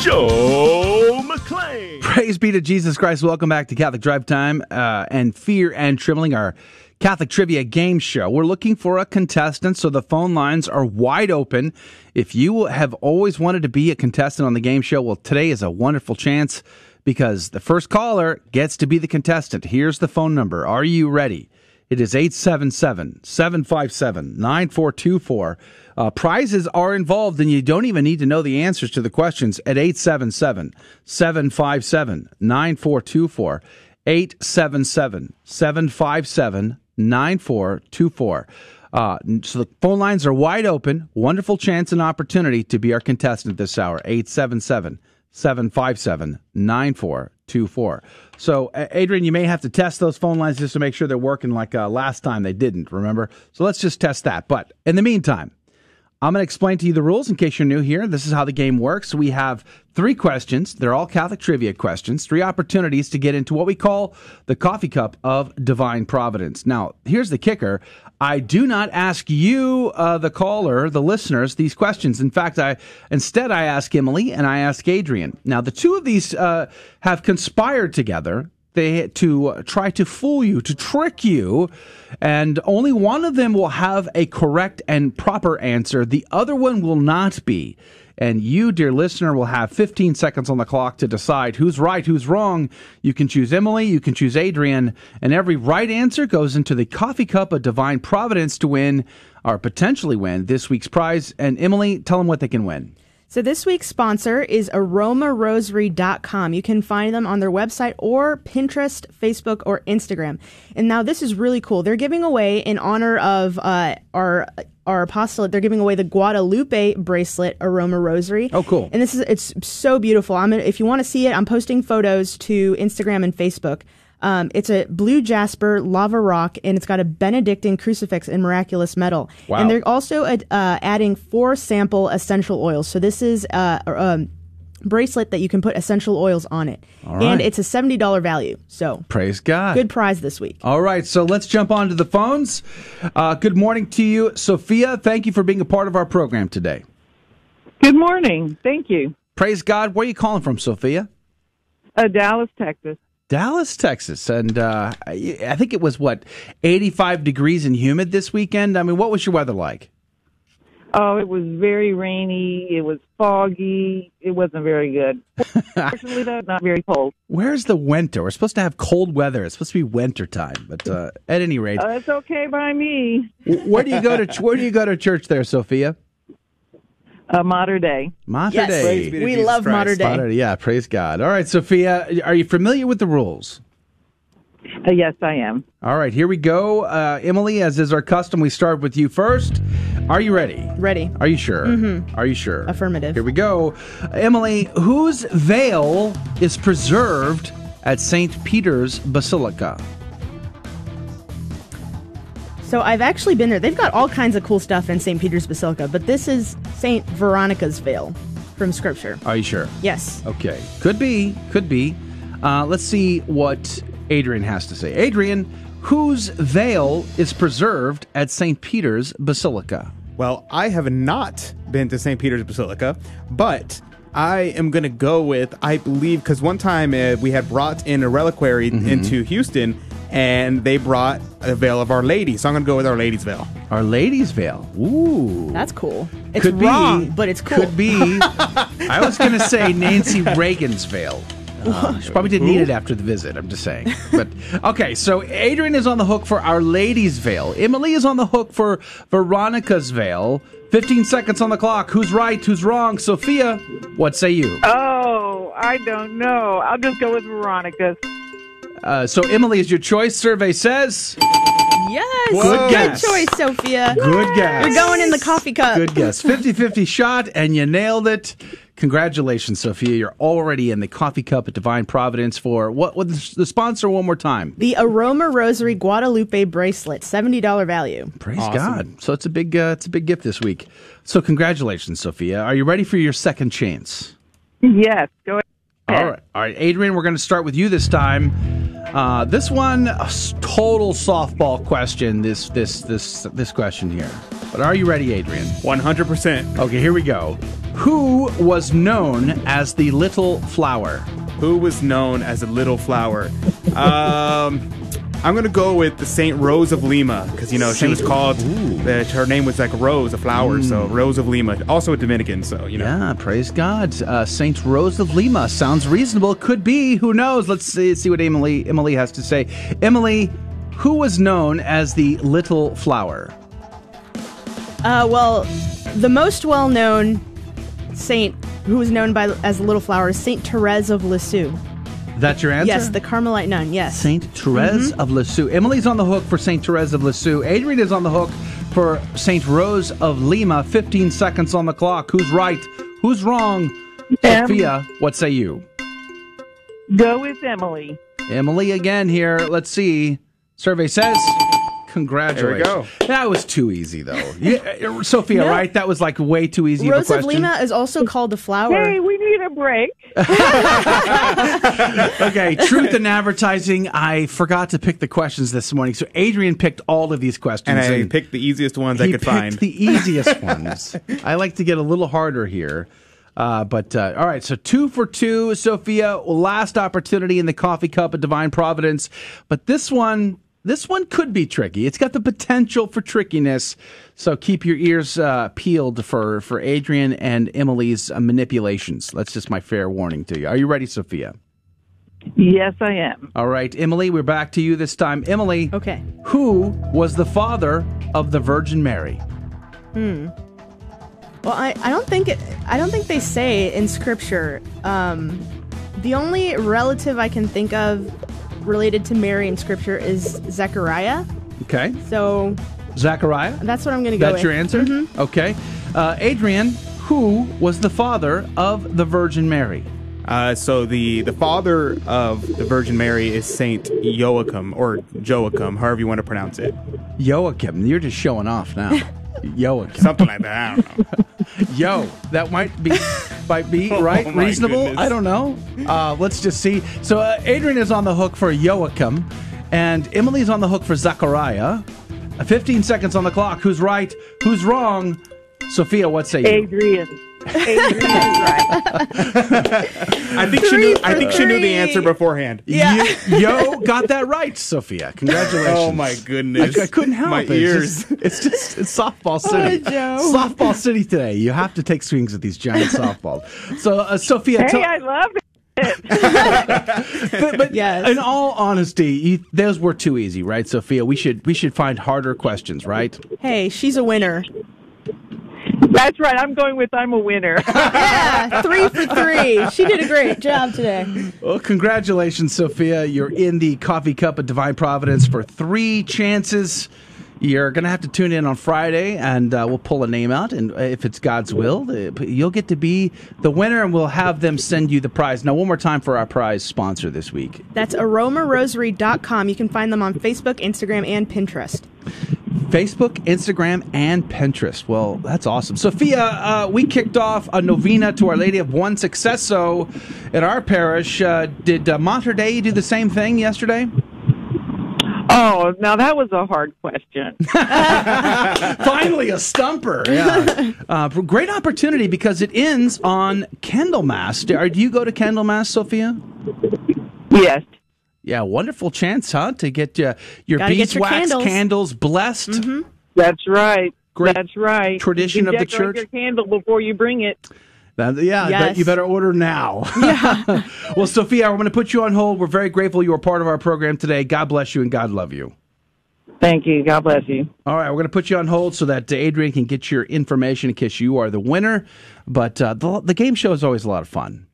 Joe McClain. Praise be to Jesus Christ. Welcome back to Catholic Drive Time uh, and Fear and Trembling, our Catholic Trivia Game Show. We're looking for a contestant, so the phone lines are wide open. If you have always wanted to be a contestant on the game show, well, today is a wonderful chance because the first caller gets to be the contestant. Here's the phone number. Are you ready? It is 877 757 9424. Uh, prizes are involved, and you don't even need to know the answers to the questions at 877 757 9424. 877 757 9424. Uh, so the phone lines are wide open. Wonderful chance and opportunity to be our contestant this hour. 877 757 9424. So, Adrian, you may have to test those phone lines just to make sure they're working like uh, last time they didn't, remember? So let's just test that. But in the meantime, I'm going to explain to you the rules in case you're new here. This is how the game works. We have three questions. They're all Catholic trivia questions, three opportunities to get into what we call the coffee cup of divine providence. Now, here's the kicker. I do not ask you, uh, the caller, the listeners, these questions. In fact, I instead I ask Emily and I ask Adrian. Now, the two of these uh, have conspired together they to uh, try to fool you, to trick you, and only one of them will have a correct and proper answer. The other one will not be. And you, dear listener, will have 15 seconds on the clock to decide who's right, who's wrong. You can choose Emily, you can choose Adrian, and every right answer goes into the coffee cup of divine providence to win or potentially win this week's prize. And Emily, tell them what they can win. So this week's sponsor is aromarosary.com. You can find them on their website or Pinterest, Facebook, or Instagram. And now this is really cool. They're giving away in honor of uh, our our apostolate. They're giving away the Guadalupe bracelet Aroma Rosary. Oh, cool! And this is it's so beautiful. I'm if you want to see it, I'm posting photos to Instagram and Facebook. Um, it's a blue jasper lava rock, and it's got a Benedictine crucifix in miraculous metal. Wow. And they're also uh, adding four sample essential oils. So this is uh, a um, bracelet that you can put essential oils on it, All right. and it's a seventy dollar value. So Praise God. good prize this week. All right, so let's jump onto the phones. Uh, good morning to you, Sophia. Thank you for being a part of our program today. Good morning. Thank you. Praise God. Where are you calling from, Sophia? Uh, Dallas, Texas. Dallas, Texas, and uh, I think it was what eighty-five degrees and humid this weekend. I mean, what was your weather like? Oh, it was very rainy. It was foggy. It wasn't very good. Fortunately, though, not very cold. Where's the winter? We're supposed to have cold weather. It's supposed to be winter time, but uh, at any rate, Uh, it's okay by me. where do you go to? Where do you go to church there, Sophia? Uh, Mater Dei. Mater Yes. Day. Praise We Jesus love Christ. Mater Dei. Mater- yeah, praise God. All right, Sophia, are you familiar with the rules? Uh, yes, I am. All right, here we go. Uh, Emily, as is our custom, we start with you first. Are you ready? Ready. Are you sure? Mhm. Are you sure? Affirmative. Here we go. Emily, whose veil is preserved at St. Peter's Basilica? So I've actually been there. They've got all kinds of cool stuff in St. Peter's Basilica, but this is St. Veronica's veil from Scripture. Are you sure? Yes. Okay. Could be. Could be. Uh, let's see what Adrian has to say. Adrian, whose veil is preserved at St. Peter's Basilica? Well, I have not been to St. Peter's Basilica, but I am going to go with, I believe, because one time uh, we had brought in a reliquary Mm-hmm. into Houston and they brought a veil of Our Lady. So I'm going to go with Our Lady's veil. Our Lady's veil. Ooh. That's cool. It's Could be- but it's cool. Could be. I was going to say Nancy Reagan's veil. Uh, she probably didn't need it after the visit. I'm just saying. But okay, so Adrian is on the hook for Our Lady's veil. Emily is on the hook for Veronica's veil. 15 seconds on the clock. Who's right? Who's wrong? Sophia, what say you? Oh, I don't know. I'll just go with Veronica's. Uh, so Emily is your choice. Survey says Yes. Good guess. choice, Sophia. Good guess. You're going in the coffee cup. Good guess. 50 50 shot, and you nailed it. Congratulations, Sophia. You're already in the coffee cup at Divine Providence for what? What the sponsor? One more time. The Aroma Rosary Guadalupe bracelet, seventy dollar value. Praise God. So it's a big, uh, it's a big gift this week. So congratulations, Sophia. Are you ready for your second chance? Yes, go ahead. All right, all right, Adrian. We're going to start with you this time. Uh, this one, a s- total softball question. This, this, this, this question here. But are you ready, Adrian? One hundred percent. Okay, here we go. Who was known as the Little Flower? Who was known as a little flower? Um, I'm gonna go with the Saint Rose of Lima because you know she was called. Uh, her name was like Rose, a flower. So Rose of Lima, also a Dominican. So you know. Yeah, praise God. Uh, Saint Rose of Lima sounds reasonable. Could be. Who knows? Let's see, see what Emily Emily has to say. Emily, who was known as the Little Flower? Uh, well, the most well known saint who was known by as the Little Flower is Saint Therese of Lisieux. That's your answer. Yes, the Carmelite nun. Yes. Saint Therese of Lisieux. Emily's on the hook for Saint Therese of Lisieux. Adrian is on the hook for Saint Rose of Lima. 15 seconds on the clock. Who's right? Who's wrong? Em. Sophia, what say you? Go with Emily. Emily again here. Let's see. Survey says. Congratulations. There we go. That was too easy, though. Yeah, Sophia, No. right? That was like way too easy Rose of a of. Lima is also called the flower. Hey, we need a break. okay, truth in advertising. I forgot to pick the questions this morning, so Adrian picked all of these questions. And I picked the easiest ones I could picked find. the easiest ones. I like to get a little harder here. Uh, but uh, all right, so two for two, Sophia. Last opportunity in the coffee cup of divine providence, but this one, this one could be tricky. It's got the potential for trickiness. So keep your ears uh, peeled for for Adrian and Emily's uh, manipulations. That's just my fair warning to you. Are you ready, Sophia? Yes, I am. All right, Emily, we're back to you this time. Emily, Okay. who was the father of the Virgin Mary? Hmm. Well, I, I don't think it, I don't think they say in scripture. Um, the only relative I can think of related to Mary in scripture is Zechariah. Okay, So Zechariah? that's what I'm going to go with. That's with. your answer? Mhm. Okay. Uh, Adrian, who was the father of the Virgin Mary? Uh, so the the father of the Virgin Mary is Saint Joachim or Joachim, however you want to pronounce it. Joachim. You're just showing off now. Joachim. Something like that. I don't know. Yo, that might be might be right, Oh, reasonable. goodness. I don't know. Uh, let's just see. So uh, Adrian is on the hook for Joachim, and Emily's on the hook for Zachariah. Uh, Fifteen seconds on the clock. Who's right? Who's wrong? Sophia, what say you? Adrian. Adrian is right. I think she knew. I think she knew the answer beforehand. Yeah. Yo got that right, Sophia. Congratulations. Oh my goodness. I, I couldn't help My it. ears. It's just, it's just it's softball city. Joe. Softball city today. You have to take swings at these giant softballs. So, uh, Sophia, Hey, tell- I love it. but, but Yes. in all honesty, you, those were too easy, right, Sophia? We should we should find harder questions, right? Hey, she's a winner. That's right. I'm going with I'm a winner. Yeah, three for three. She did a great job today. Well, congratulations, Sophia. You're in the coffee cup of divine providence for three chances. You're going to have to tune in on Friday, and uh, we'll pull a name out. And if it's God's will, uh, you'll get to be the winner, and we'll have them send you the prize. Now, one more time for our prize sponsor this week. That's aromarosary.com. You can find them on Facebook, Instagram, and Pinterest. Facebook, Instagram, and Pinterest. Well, that's awesome. Sophia, uh, we kicked off a novena to Our Lady of Buen Suceso at our parish. Uh, did uh, Mater Dei do the same thing yesterday? oh, now that was a hard question. Finally, a stumper. Yeah. Uh, great opportunity because it ends on Candlemas. Do, do you go to Candlemas, Sophia? yes. Yeah, wonderful chance, huh? To get uh, your Gotta get your beeswax candles. candles blessed. That's right. Great That's right. tradition You of the decorate church. Your candle before you bring it. That- yeah, Yes. that you better order now. Yeah. well, Sophia, we're going to put you on hold. We're very grateful you were part of our program today. God bless you and God love you. Thank you. God bless you. All right, we're going to put you on hold so that Adrian can get your information in case you are the winner. But uh, the, the game show is always a lot of fun.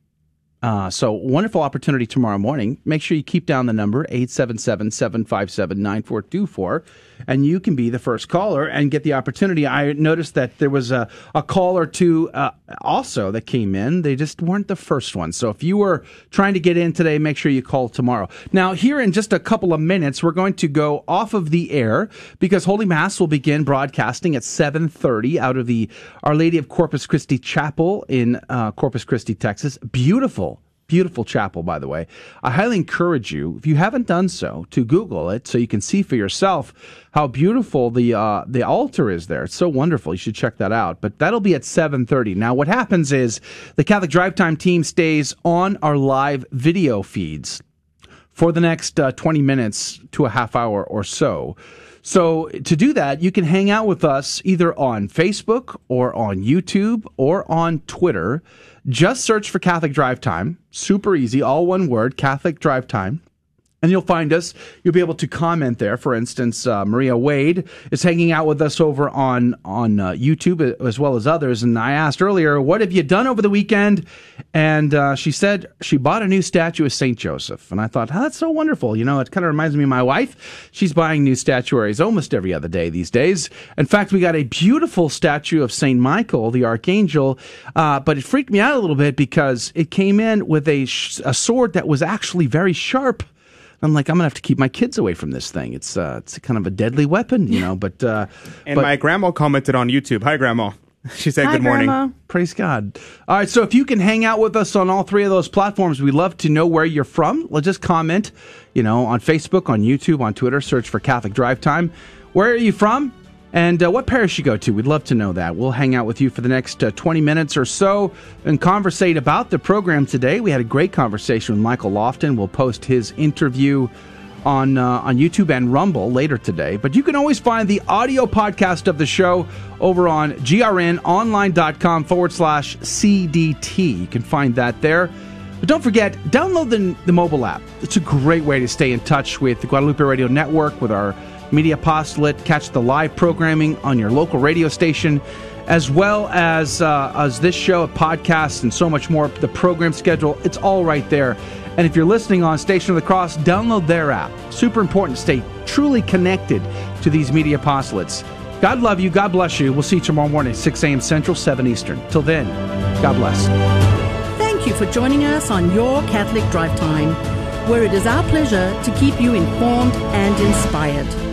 Uh, so, wonderful opportunity tomorrow morning. Make sure you keep down the number 877 757 9424, and you can be the first caller and get the opportunity. I noticed that there was a, a call or two uh, also that came in. They just weren't the first one. So, if you were trying to get in today, make sure you call tomorrow. Now, here in just a couple of minutes, we're going to go off of the air because Holy Mass will begin broadcasting at 7:30 out of the Our Lady of Corpus Christi Chapel in uh, Corpus Christi, Texas. Beautiful Beautiful chapel, by the way. I highly encourage you, if you haven't done so, to Google it so you can see for yourself how beautiful the uh, the altar is there. It's so wonderful. You should check that out. But that'll be at 7:30. Now, what happens is the Catholic Drive Time team stays on our live video feeds for the next uh, 20 minutes to a half hour or so. So, to do that, you can hang out with us either on Facebook or on YouTube or on Twitter. Just search for Catholic Drive Time. Super easy, all one word Catholic Drive Time and you'll find us. You'll be able to comment there. For instance, uh, Maria Wade is hanging out with us over on on uh, YouTube as well as others. And I asked earlier, "What have you done over the weekend?" And uh, she said she bought a new statue of Saint Joseph. And I thought, "Oh, that's so wonderful." You know, it kind of reminds me of my wife. She's buying new statuaries almost every other day these days. In fact, we got a beautiful statue of Saint Michael, the archangel. Uh, but it freaked me out a little bit because it came in with a, sh- a sword that was actually very sharp. I'm like, I'm gonna have to keep my kids away from this thing. It's uh, it's kind of a deadly weapon, you know. But uh, And but- my grandma commented on YouTube. Hi, grandma. She said good morning. Praise God. All right, so if you can hang out with us on all three of those platforms, we'd love to know where you're from. Let's just comment, you know, on Facebook, on YouTube, on Twitter. Search for Catholic Drive Time. Where are you from? And uh, what parish you go to? We'd love to know that. We'll hang out with you for the next uh, 20 minutes or so and conversate about the program today. We had a great conversation with Michael Lofton. We'll post his interview on uh, on YouTube and Rumble later today. But you can always find the audio podcast of the show over on grnonline.com forward slash CDT. You can find that there. But don't forget, download the, the mobile app. It's a great way to stay in touch with the Guadalupe Radio Network, with our media apostolate, catch the live programming on your local radio station, as well as uh, as this show, of podcasts, and so much more. The program schedule, it's all right there. And if you're listening on Station of the Cross, download their app. Super important to stay truly connected to these media apostolates. God love you. God bless you. We'll see you tomorrow morning, 6 a.m. Central, 7 Eastern. Till then, God bless. Thank you for joining us on Your Catholic Drive Time, where it is our pleasure to keep you informed and inspired.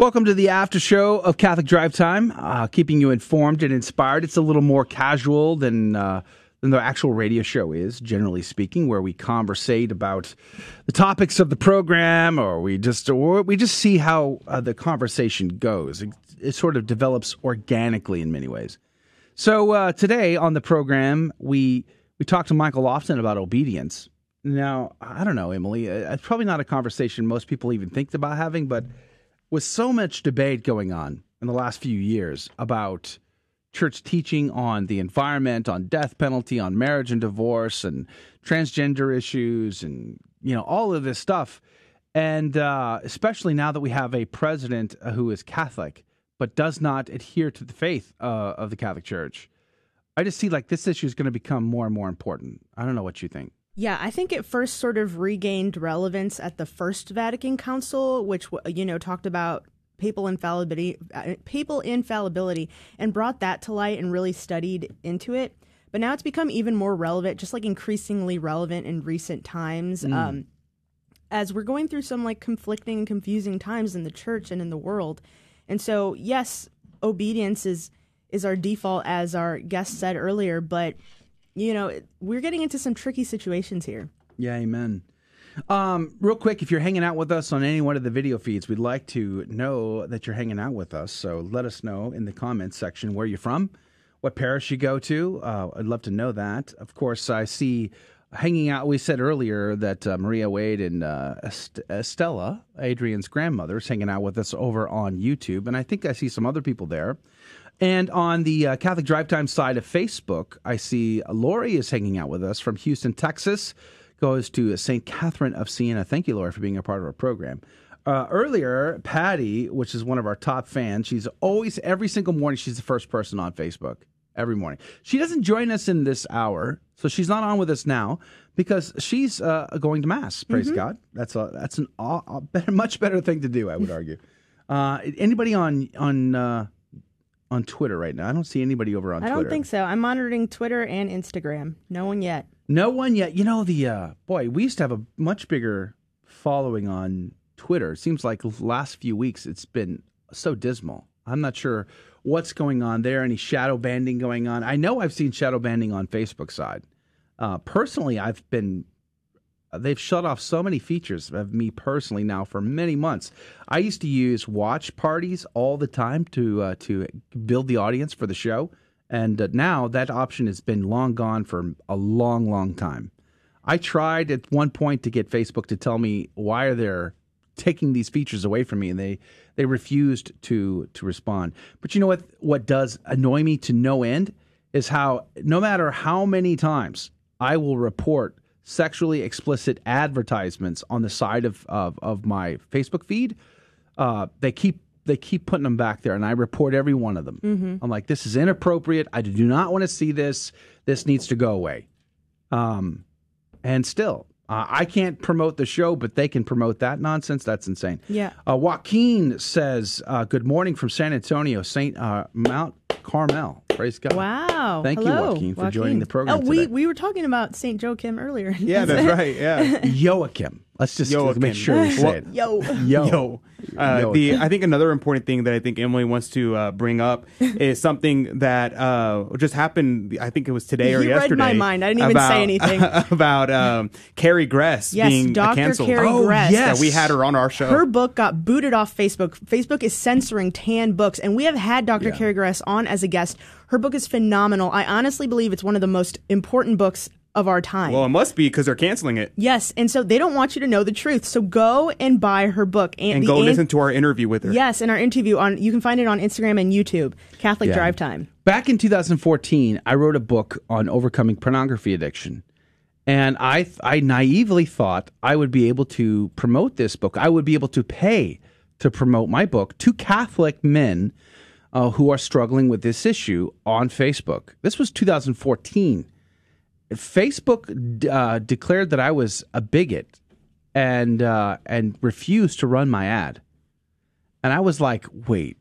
Welcome to the after show of Catholic Drive Time, uh, keeping you informed and inspired. It's a little more casual than uh, than the actual radio show is, generally speaking, where we conversate about the topics of the program, or we just or we just see how uh, the conversation goes. It, it, sort of develops organically in many ways. So uh, today on the program, we we talked to Michael Lofton about obedience. Now, I don't know, Emily. uh, It's probably not a conversation most people even think about having, but with so much debate going on in the last few years about church teaching on the environment, on death penalty, on marriage and divorce, and transgender issues, and you know all of this stuff, and uh, especially now that we have a president who is Catholic but does not adhere to the faith uh, of the Catholic Church, I just see like this issue is going to become more and more important. I don't know what you think. Yeah, I think it first sort of regained relevance at the First Vatican Council, which you know talked about papal infallibility, uh, papal infallibility, and brought that to light and really studied into it. But now it's become even more relevant, just like increasingly relevant in recent times. Mm. Um, as we're going through some like conflicting and confusing times in the church and in the world. And so, yes, obedience is is our default, as our guest said earlier, but you know, we're getting into some tricky situations here. Yeah, amen. Um, real quick, if you're hanging out with us on any one of the video feeds, we'd like to know that you're hanging out with us. So let us know in the comments section where you're from, what parish you go to. Uh, I'd love to know that. Of course, I see hanging out. We said earlier that uh, Maria Wade and uh, Est- Estella, Adrian's grandmother, is hanging out with us over on YouTube, and I think I see some other people there. And on the uh, Catholic Drive Time side of Facebook, I see Lori is hanging out with us from Houston, Texas. Goes to St. Catherine of Siena. Thank you, Lori, for being a part of our program. Uh, earlier, Patty, which is one of our top fans, she's always, every single morning, she's the first person on Facebook. Every morning. She doesn't join us in this hour, so she's not on with us now because she's uh, going to Mass. Praise Mhm. God. That's a, that's an aw- a better, much better thing to do, I would argue. Uh, anybody on on uh, on Twitter right now? I don't see anybody over on Twitter. I Twitter. don't think so. I'm monitoring Twitter and Instagram. No one yet. No one yet. You know the uh, boy. We used to have a much bigger following on Twitter. It seems like the last few weeks it's been so dismal. I'm not sure what's going on there. Any shadow banning going on? I know I've seen shadow banning on Facebook side. Uh, personally, I've been. They've shut off so many features of me personally now for many months. I used to use watch parties all the time to uh, to build the audience for the show, and uh, now that option has been long gone for a long, long time. I tried at one point to get Facebook to tell me why are they taking these features away from me, and they they refused to to respond. But you know what? What does annoy me to no end is how no matter how many times I will report sexually explicit advertisements on the side of of, of my Facebook feed, uh, they keep they keep putting them back there, and I report every one of them. Mhm. I'm like, this is inappropriate. I do not want to see this. This needs to go away. Um, and still, uh, I can't promote the show, but they can promote that nonsense. That's insane. Yeah. Uh, Joaquin says, uh, "Good morning from San Antonio, Saint uh, Mount Carmel. Praise God. Wow. Thank you, Hello, Joaquin, for joining the program Oh, we, today. we were talking about St. Joachim earlier. Yeah, that's right. Yeah. Joachim. Let's just Joachim. make sure we say Well, it. Yo. Yo. Yo. Uh, Yo. the I think another important thing that I think Emily wants to uh, bring up is something that uh, just happened. I think it was today or You read yesterday. my mind. I didn't even say anything. about um, Carrie Gress Yes, being uh, Dr. canceled. Carrie Oh, Gress. That we had her on our show. Her book got booted off Facebook. Facebook is censoring tan books, and we have had Dr. Yeah. Carrie Gress on as a guest. Her book is phenomenal. I honestly believe it's one of the most important books of our time. well, it must be because they're canceling it. yes, and so they don't want you to know the truth. So go and buy her book And the go An- listen to our interview with her. Yes, in our interview on you can find it on Instagram and YouTube. Catholic Yeah. Drive Time. Back in 2014, I wrote a book on overcoming pornography addiction. And I, I naively thought I would be able to promote this book. I would be able to pay to promote my book to Catholic men uh, who are struggling with this issue on Facebook. This was 2014. Facebook uh, declared that I was a bigot and uh, and refused to run my ad. And I was like, wait,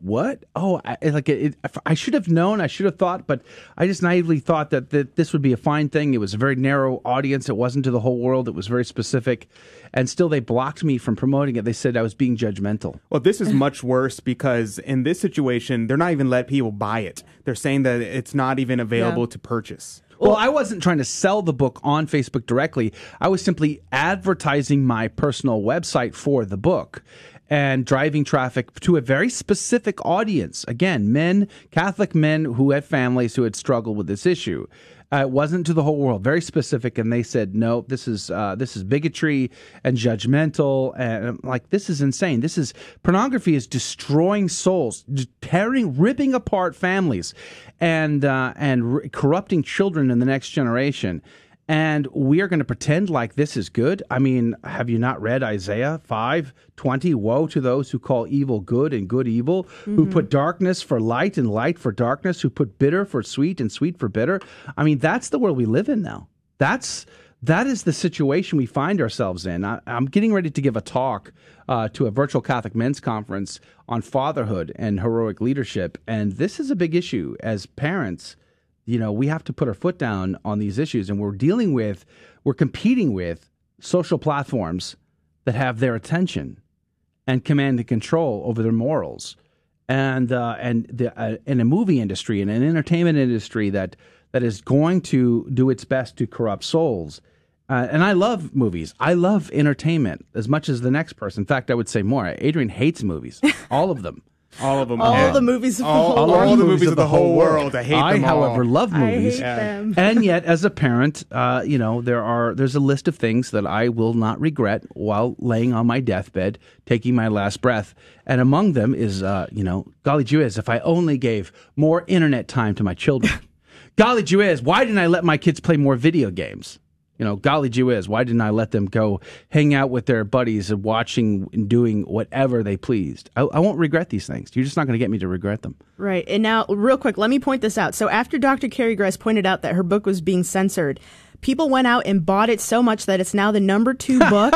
what? Oh, I, like it, it, I should have known. I should have thought, but I just naively thought that, that this would be a fine thing. It was a very narrow audience. It wasn't to the whole world. It was very specific, and still they blocked me from promoting it. They said I was being judgmental. Well, this is much worse because in this situation, they're not even let people buy it. They're saying that it's not even available Yeah. to purchase. Well, I wasn't trying to sell the book on Facebook directly. I was simply advertising my personal website for the book and driving traffic to a very specific audience. Again, men, Catholic men who had families who had struggled with this issue. Uh, it wasn't to the whole world, very specific, and they said, "No, this is uh, this is bigotry and judgmental." And like, this is insane. This is pornography is destroying souls, tearing, ripping apart families, and uh, and r- corrupting children in the next generation. And we are going to pretend like this is good. I mean, have you not read Isaiah five twenty? Woe to those who call evil good and good evil, who Mhm. put darkness for light and light for darkness, who put bitter for sweet and sweet for bitter. I mean, that's the world we live in now. That's that is the situation we find ourselves in. I, I'm getting ready to give a talk uh, to a virtual Catholic men's conference on fatherhood and heroic leadership, and this is a big issue as parents you know, we have to put our foot down on these issues. And we're dealing with, we're competing with social platforms that have their attention and command and control over their morals. And, uh, and the, uh, in a movie industry and an entertainment industry that, that is going to do its best to corrupt souls. Uh, and I love movies. I love entertainment as much as the next person. In fact, I would say more. Adrian hates movies, all of them. All of them. All Yeah. the movies of the all, whole all world. the movies of the whole world. I hate I, them all. however, love I movies. hate them. and yet, as a parent, uh, you know, there are there's a list of things that I will not regret while laying on my deathbed, taking my last breath. And among them is, uh, you know, golly gee whiz, if I only gave more internet time to my children. golly gee whiz, why didn't I let my kids play more video games? You know, golly gee whiz, why didn't I let them go hang out with their buddies and watching and doing whatever they pleased? I, I won't regret these things. You're just not going to get me to regret them. Right. And now, real quick, let me point this out. So, after Dr. Carrie Gress pointed out that her book was being censored, people went out and bought it so much that it's now the number two book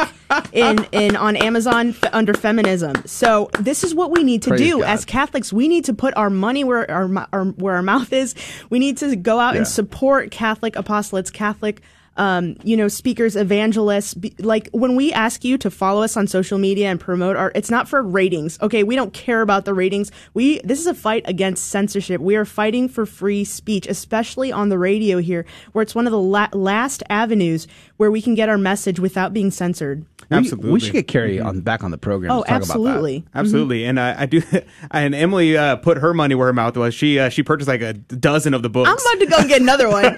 in, in on Amazon f- under feminism. So, this is what we need to Praise do God. as Catholics. We need to put our money where our, our where our mouth is. We need to go out Yeah. and support Catholic apostolates, Catholic um, you know, speakers, evangelists. Be, like when we ask you to follow us on social media and promote our, it's not for ratings. Okay, we don't care about the ratings. We this is a fight against censorship. We are fighting for free speech, especially on the radio here, where it's one of the la- last avenues where we can get our message without being censored. Absolutely. We, should get Carrie on back on the program. Oh, to talk absolutely. About that. Absolutely, and I, I do. And Emily uh, put her money where her mouth was. She uh, she purchased like a dozen of the books. I'm about to go and get another one.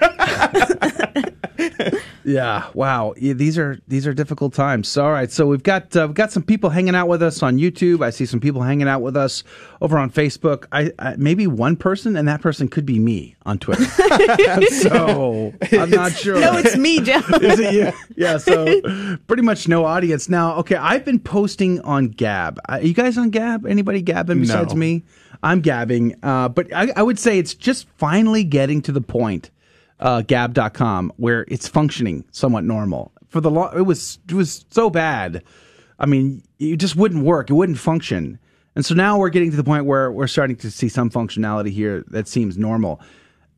Yeah. Wow. Yeah, these are these are difficult times. All right. So we've got uh, we've got some people hanging out with us on YouTube. I see some people hanging out with us over on Facebook. I, I maybe one person, and that person could be me on Twitter. so I'm not sure. no, it's me, Joe. Is it you? Yeah. So pretty much no audience now. Okay. I've been posting on Gab. Uh, you guys on Gab? Anybody gabbing besides No. me? I'm gabbing. Uh, but I, I would say it's just finally getting to the point, uh, Gab.com, where it's functioning somewhat normal. For the long, it was it was so bad. I mean, it just wouldn't work. It wouldn't function. And so now we're getting to the point where we're starting to see some functionality here that seems normal.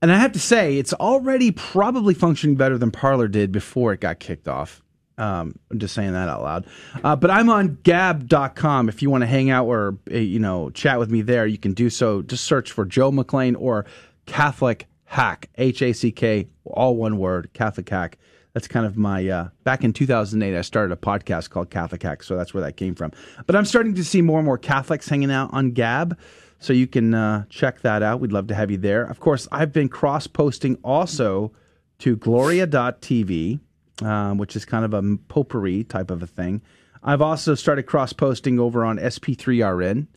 And I have to say, it's already probably functioning better than Parler did before it got kicked off. Um, I'm just saying that out loud. Uh, but I'm on gab.com. If you want to hang out or, uh, you know, chat with me there, you can do so. Just search for Joe McClain or Catholic Hack, H A C K, all one word, Catholic Hack. That's kind of my, uh, back in 2008, I started a podcast called Catholic Hack. So that's where that came from. But I'm starting to see more and more Catholics hanging out on Gab. So you can uh, check that out. We'd love to have you there. Of course, I've been cross posting also to gloria.tv, um, which is kind of a potpourri type of a thing. I've also started cross posting over on SP3RN,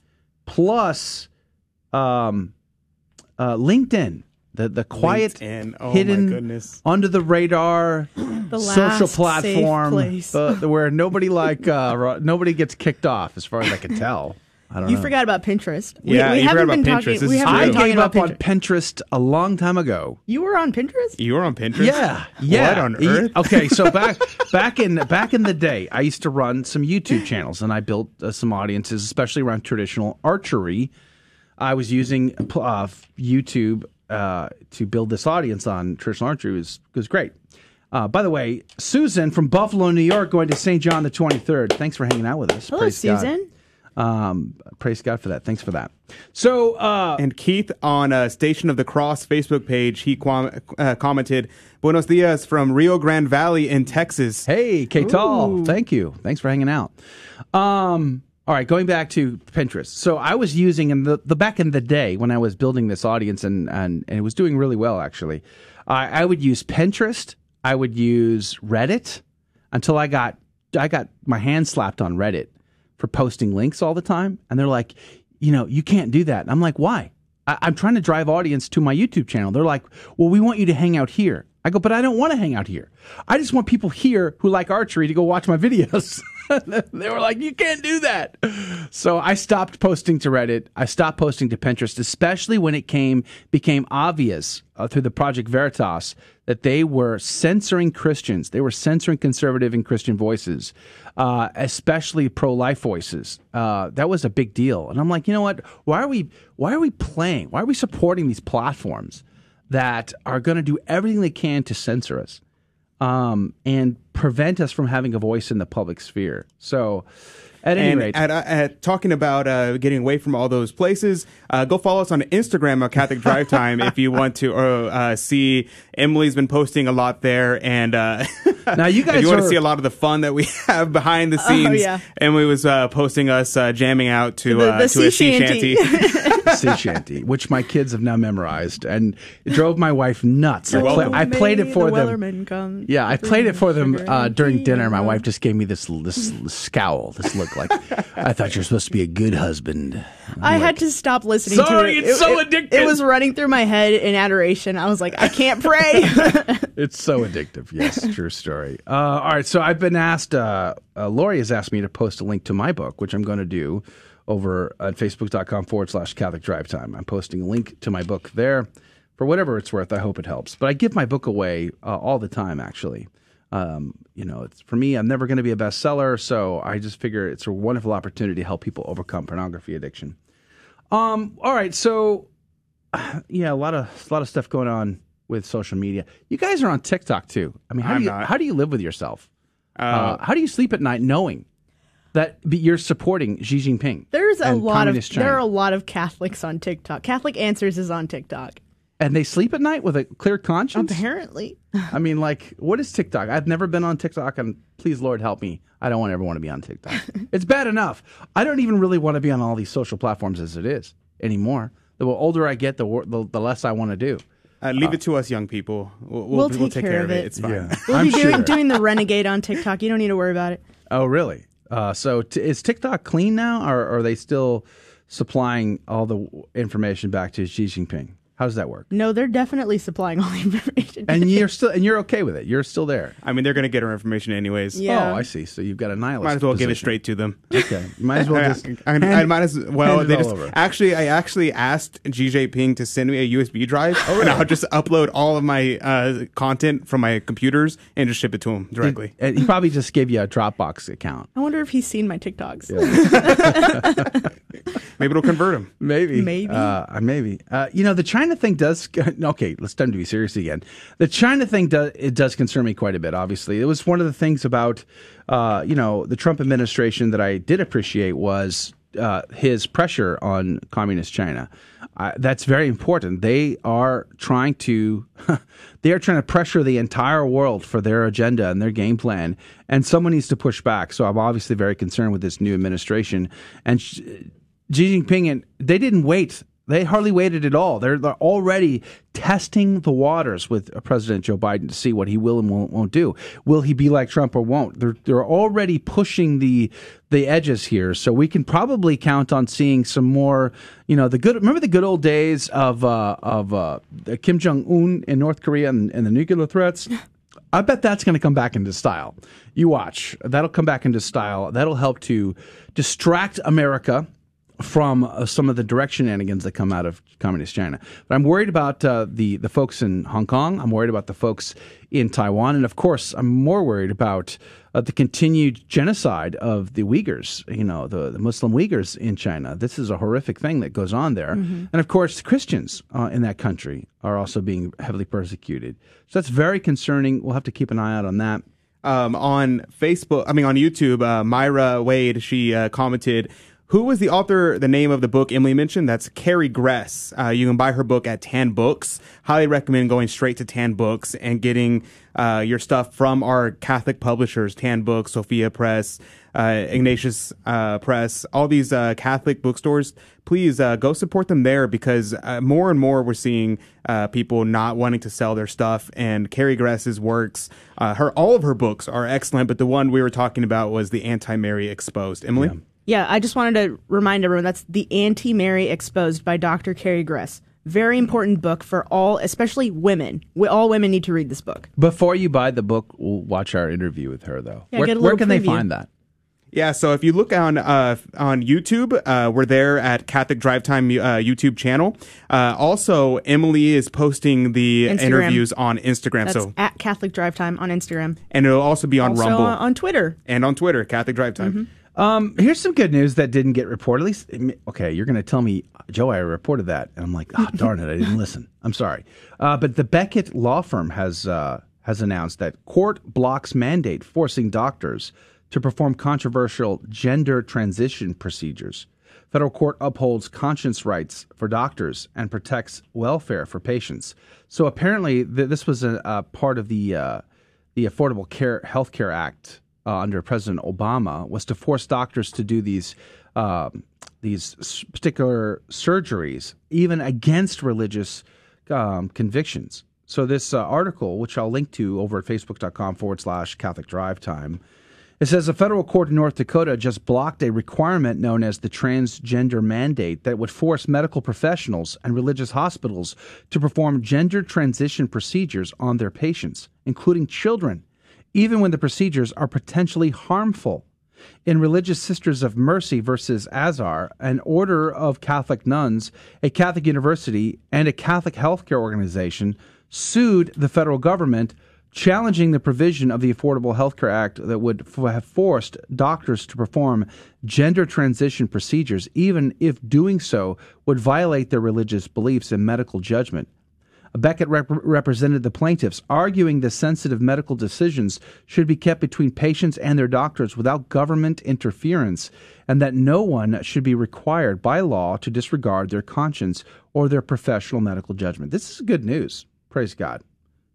plus um, uh, LinkedIn. The, the quiet, LinkedIn. Oh, hidden, goodness. under the radar, The social last platform, safe the- the- where nobody like uh, nobody gets kicked off, as far as I can tell. I don't You know. forgot about Pinterest. Yeah, you forgot haven't about been Pinterest. talking. This we is haven't true. been I talking gave about up on Pinterest. Pinterest a long time ago. You were on Pinterest. You were on Pinterest? Yeah, yeah. What on earth? Okay, so back back in back in the day, I used to run some YouTube channels, and I built uh, some audiences, especially around traditional archery. I was using uh, YouTube uh, to build this audience on traditional archery. It was was great. Uh, by the way, Susan from Buffalo, New York, going to St. John the twenty third. Thanks for hanging out with us. Hello, Praise God. Susan. Um, praise God for that. Thanks for that. So, uh, and Keith on uh, Station of the Cross Facebook page, he quam- uh, commented, "Buenos dias from Rio Grande Valley in Texas." Hey, Katal, thank you. Thanks for hanging out. Um, all right, going back to Pinterest. So I was using in the, the back in the day when I was building this audience and and, and it was doing really well actually. I, I would use Pinterest. I would use Reddit until I got I got my hand slapped on Reddit for posting links all the time, and they're like, you know, you can't do that. And I'm like, why? I, I'm trying to drive audience to my YouTube channel. They're like, well, we want you to hang out here. I go, but I don't want to hang out here. I just want people here who like archery to go watch my videos. they were like, you can't do that. So I stopped posting to Reddit. I stopped posting to Pinterest, especially when it came became obvious uh, through the Project Veritas that they were censoring Christians. They were censoring conservative and Christian voices, uh, especially pro-life voices. Uh, that was a big deal. And I'm like, you know what? Why are we why are we playing? Why are we supporting these platforms that are going to do everything they can to censor us? um, and prevent us from having a voice in the public sphere. So, at any and rate, at, uh, at talking about uh, getting away from all those places, uh, go follow us on Instagram at Catholic Drive Time if you want to uh, uh, see. Emily's been posting a lot there, and uh, now you guys, if guys you want are- to see a lot of the fun that we have behind the Oh, scenes. yeah. Emily was uh, posting us uh, jamming out to The- uh, the to a sea sea shanty. shanty. sea shanty, which my kids have now memorized, and it drove my wife nuts. I, You're play, welcome. I played it for the them. Yeah, I played it for them uh, during dinner. My wife just gave me this this scowl, this look like I thought you're supposed to be a good husband. I had to stop listening Sorry, to it. it's It- so it- addictive. It was running through my head in adoration. I was like, I can't pray. It's so addictive. Yes, true story. Uh, all right, so I've been asked. Uh, uh, Lori has asked me to post a link to my book, which I'm going to do over at facebook.com forward slash Catholic Drive Time. I'm posting a link to my book there for whatever it's worth. I hope it helps. But I give my book away uh, all the time, actually. Um, you know, it's for me. I'm never going to be a bestseller, so I just figure it's a wonderful opportunity to help people overcome pornography addiction. Um, all right, so yeah, a lot of a lot of stuff going on with social media. You guys are on TikTok too. I mean, how I'm do you not. how do you live with yourself? Uh, Uh, how do you sleep at night knowing that you're supporting Xi Jinping? There's a lot of China? there are a lot of Catholics on TikTok. Catholic Answers is on TikTok. And they sleep at night with a clear conscience. Apparently. I mean, like, what is TikTok? I've never been on TikTok, and please, Lord, help me. I don't want ever want to be on TikTok. it's bad enough. I don't even really want to be on all these social platforms as it is anymore. The older I get, the the, the less I want to do. Uh, leave it to us, young people. We'll, We'll we'll, take care of it. It's fine. We'll I'm be doing, sure. doing the renegade on TikTok. You don't need to worry about it. Oh, really? Uh, so t- is TikTok clean now, or are they still supplying all the information back to Xi Jinping? How does that work? No, they're definitely supplying all the information. And you're still and you're okay with it. You're still there. I mean, they're going to get our information anyways. Yeah. Oh, I see. So you've got a nihilist. Might as well give it straight to them. Okay. Might as well just. I, I, I hand- might as well. They just over. actually, I actually asked Xi Jinping to send me a USB drive, Oh, and I'll just upload all of my uh, content from my computers and just ship it to him directly. And he probably just gave you a Dropbox account. I wonder if he's seen my TikToks. Yeah. Maybe it'll convert him. Maybe. Maybe. Uh, maybe. Uh, you know, the China thing does. Okay, let's time to be serious again. The China thing does it does concern me quite a bit. Obviously, it was one of the things about uh, you know the Trump administration that I did appreciate was uh, his pressure on communist China. Uh, that's very important. They are trying to they are trying to pressure the entire world for their agenda and their game plan, and someone needs to push back. So I'm obviously very concerned with this new administration and. Sh- Xi Jinping and they didn't wait. They hardly waited at all. They're, they're already testing the waters with uh, President Joe Biden to see what he will and won't, won't do. Will he be like Trump or won't? They're they're already pushing the the edges here, so we can probably count on seeing some more. You know, the good. Remember the good old days of uh, of uh, Kim Jong Un in North Korea and, and the nuclear threats. I bet that's going to come back into style. You watch. That'll come back into style. That'll help to distract America from uh, some of the direct shenanigans that come out of communist China. But I'm worried about uh, the the folks in Hong Kong. I'm worried about the folks in Taiwan, and of course, I'm more worried about uh, the continued genocide of the Uyghurs. You know, the, the Muslim Uyghurs in China. This is a horrific thing that goes on there, Mhm. and of course, Christians uh, in that country are also being heavily persecuted. So that's very concerning. We'll have to keep an eye out on that. um, on Facebook, I mean on YouTube, uh, Myra Wade, she uh, commented, "Who was the author? The name of the book Emily mentioned? That's Carrie Gress. Uh, you can buy her book at Tan Books. Highly recommend going straight to Tan Books and getting uh, your stuff from our Catholic publishers: Tan Books, Sophia Press." Uh, Ignatius uh, Press, all these uh, Catholic bookstores, please uh, go support them there because more and more we're seeing uh, people not wanting to sell their stuff. And Carrie Gress's works, uh, her all of her books are excellent, but the one we were talking about was the Anti-Mary Exposed. Emily, Yeah, I just wanted to remind everyone that's The Anti Mary Exposed by Dr. Carrie Gress. Very important book for all, especially women. We, all women need to read this book. Before you buy the book, we'll watch our interview with her, though. Yeah, where get a where little can they find that? Yeah, so if you look on uh, on YouTube, uh, we're there at Catholic Drive Time uh, YouTube channel. Uh, also, Emily is posting the Instagram. interviews on Instagram. That's so at Catholic Drive Time on Instagram. and it'll also be on also Rumble uh, on Twitter. and on Twitter, Catholic Drive Time. Mm-hmm. Um, here's some good news that didn't get reported. At least, okay, you're going to tell me, Joe, I reported that, and I'm like, ah, darn it, I didn't listen. I'm sorry. Uh, but the Becket law firm has uh, has announced that court blocks mandate forcing doctors to perform controversial gender transition procedures. Federal court upholds conscience rights for doctors and protects welfare for patients. So apparently, th- this was a, a part of the uh, the Affordable Care Health Care Act uh, under President Obama was to force doctors to do these um these particular surgeries, even against religious um, convictions. So this uh, article, which I'll link to over at facebook.com forward slash Catholic Drive Time, it says a federal court in North Dakota just blocked a requirement known as the transgender mandate that would force medical professionals and religious hospitals to perform gender transition procedures on their patients, including children, even when the procedures are potentially harmful. In Religious Sisters of Mercy versus Azar, an order of Catholic nuns, a Catholic university, and a Catholic healthcare organization sued the federal government, challenging the provision of the Affordable Health Care Act that would f- have forced doctors to perform gender transition procedures, even if doing so would violate their religious beliefs and medical judgment. Becket rep- represented the plaintiffs, arguing the sensitive medical decisions should be kept between patients and their doctors without government interference, and that no one should be required by law to disregard their conscience or their professional medical judgment. This is good news. Praise God.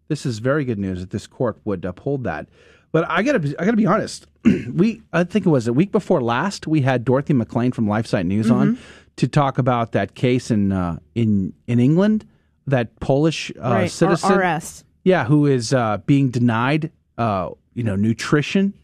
This is very good news that this court would uphold that. But I gotta, be, I gotta be honest. we, I think it was a week before last, we had Dorothy McLean from LifeSite News on Mhm. to talk about that case in uh, in in England, that Polish uh, Right, citizen, R- RS. yeah, who is uh, being denied, uh, you know, nutrition.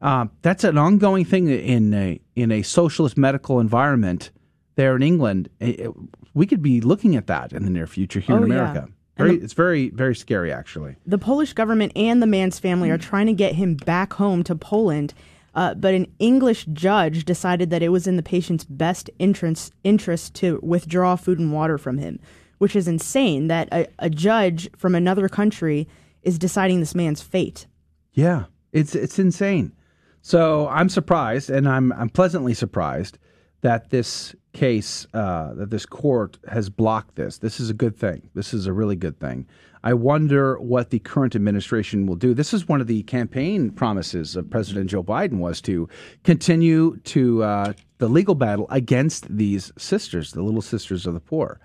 Um, that's an ongoing thing in a in a socialist medical environment there in England. eh, We could be looking at that in the near future here Oh, in yeah. America. Very, the- it's very, very scary, actually. The Polish government and the man's family are trying to get him back home to Poland, uh, but an English judge decided that it was in the patient's best interest, interest to withdraw food and water from him, which is insane that a, a judge from another country is deciding this man's fate. Yeah, it's it's insane. So I'm surprised, and I'm I'm pleasantly surprised that this case, uh, that this court has blocked this. This is a good thing. This is a really good thing. I wonder what the current administration will do. This is one of the campaign promises of President Joe Biden was to continue to uh, the legal battle against these sisters, the little sisters of the poor.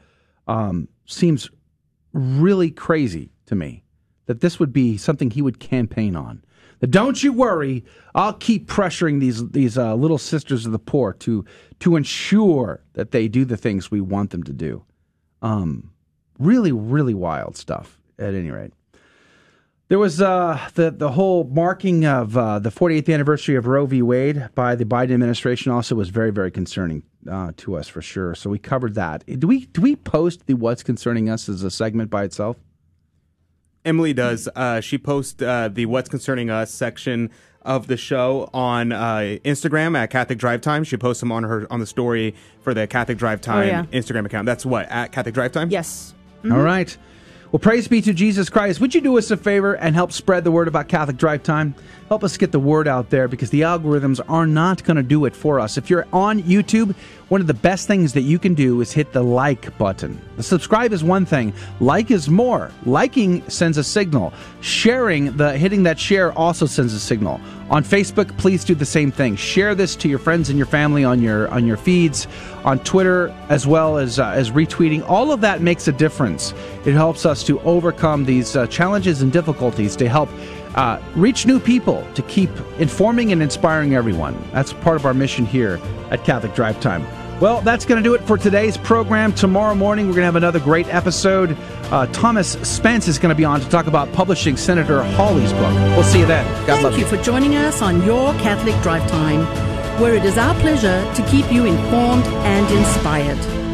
Um, seems really crazy to me that this would be something he would campaign on. That don't you worry, I'll keep pressuring these these uh, little sisters of the poor to to ensure that they do the things we want them to do. Um, really, really wild stuff. At any rate, there was uh, the the whole marking of uh, the 48th anniversary of Roe v. Wade by the Biden administration. Also, was very very concerning uh, to us for sure. So we covered that. Do we do we post the what's concerning us as a segment by itself? Emily does. Uh, she posts uh, the "What's Concerning Us" section of the show on uh, Instagram at Catholic Drive Time. She posts them on her on the story for the Catholic Drive Time yeah. Instagram account. That's what at Catholic Drive Time. Yes. All right. Well, praise be to Jesus Christ. Would you do us a favor and help spread the word about Catholic Drive Time? Help us get the word out there because the algorithms are not going to do it for us. If you're on YouTube, one of the best things that you can do is hit the like button. The subscribe is one thing, like is more. Liking sends a signal. Sharing, the hitting that share also sends a signal. On Facebook, please do the same thing. Share this to your friends and your family on your on your feeds, on Twitter as well as uh, as retweeting. All of that makes a difference. It helps us to overcome these uh, challenges and difficulties to help uh, reach new people to keep informing and inspiring everyone. That's part of our mission here at Catholic Drive Time. Well, that's going to do it for today's program. Tomorrow morning, we're going to have another great episode. Uh, Thomas Spence is going to be on to talk about publishing Senator Hawley's book. We'll see you then. God Thank love you for joining us on Your Catholic Drive Time, where it is our pleasure to keep you informed and inspired.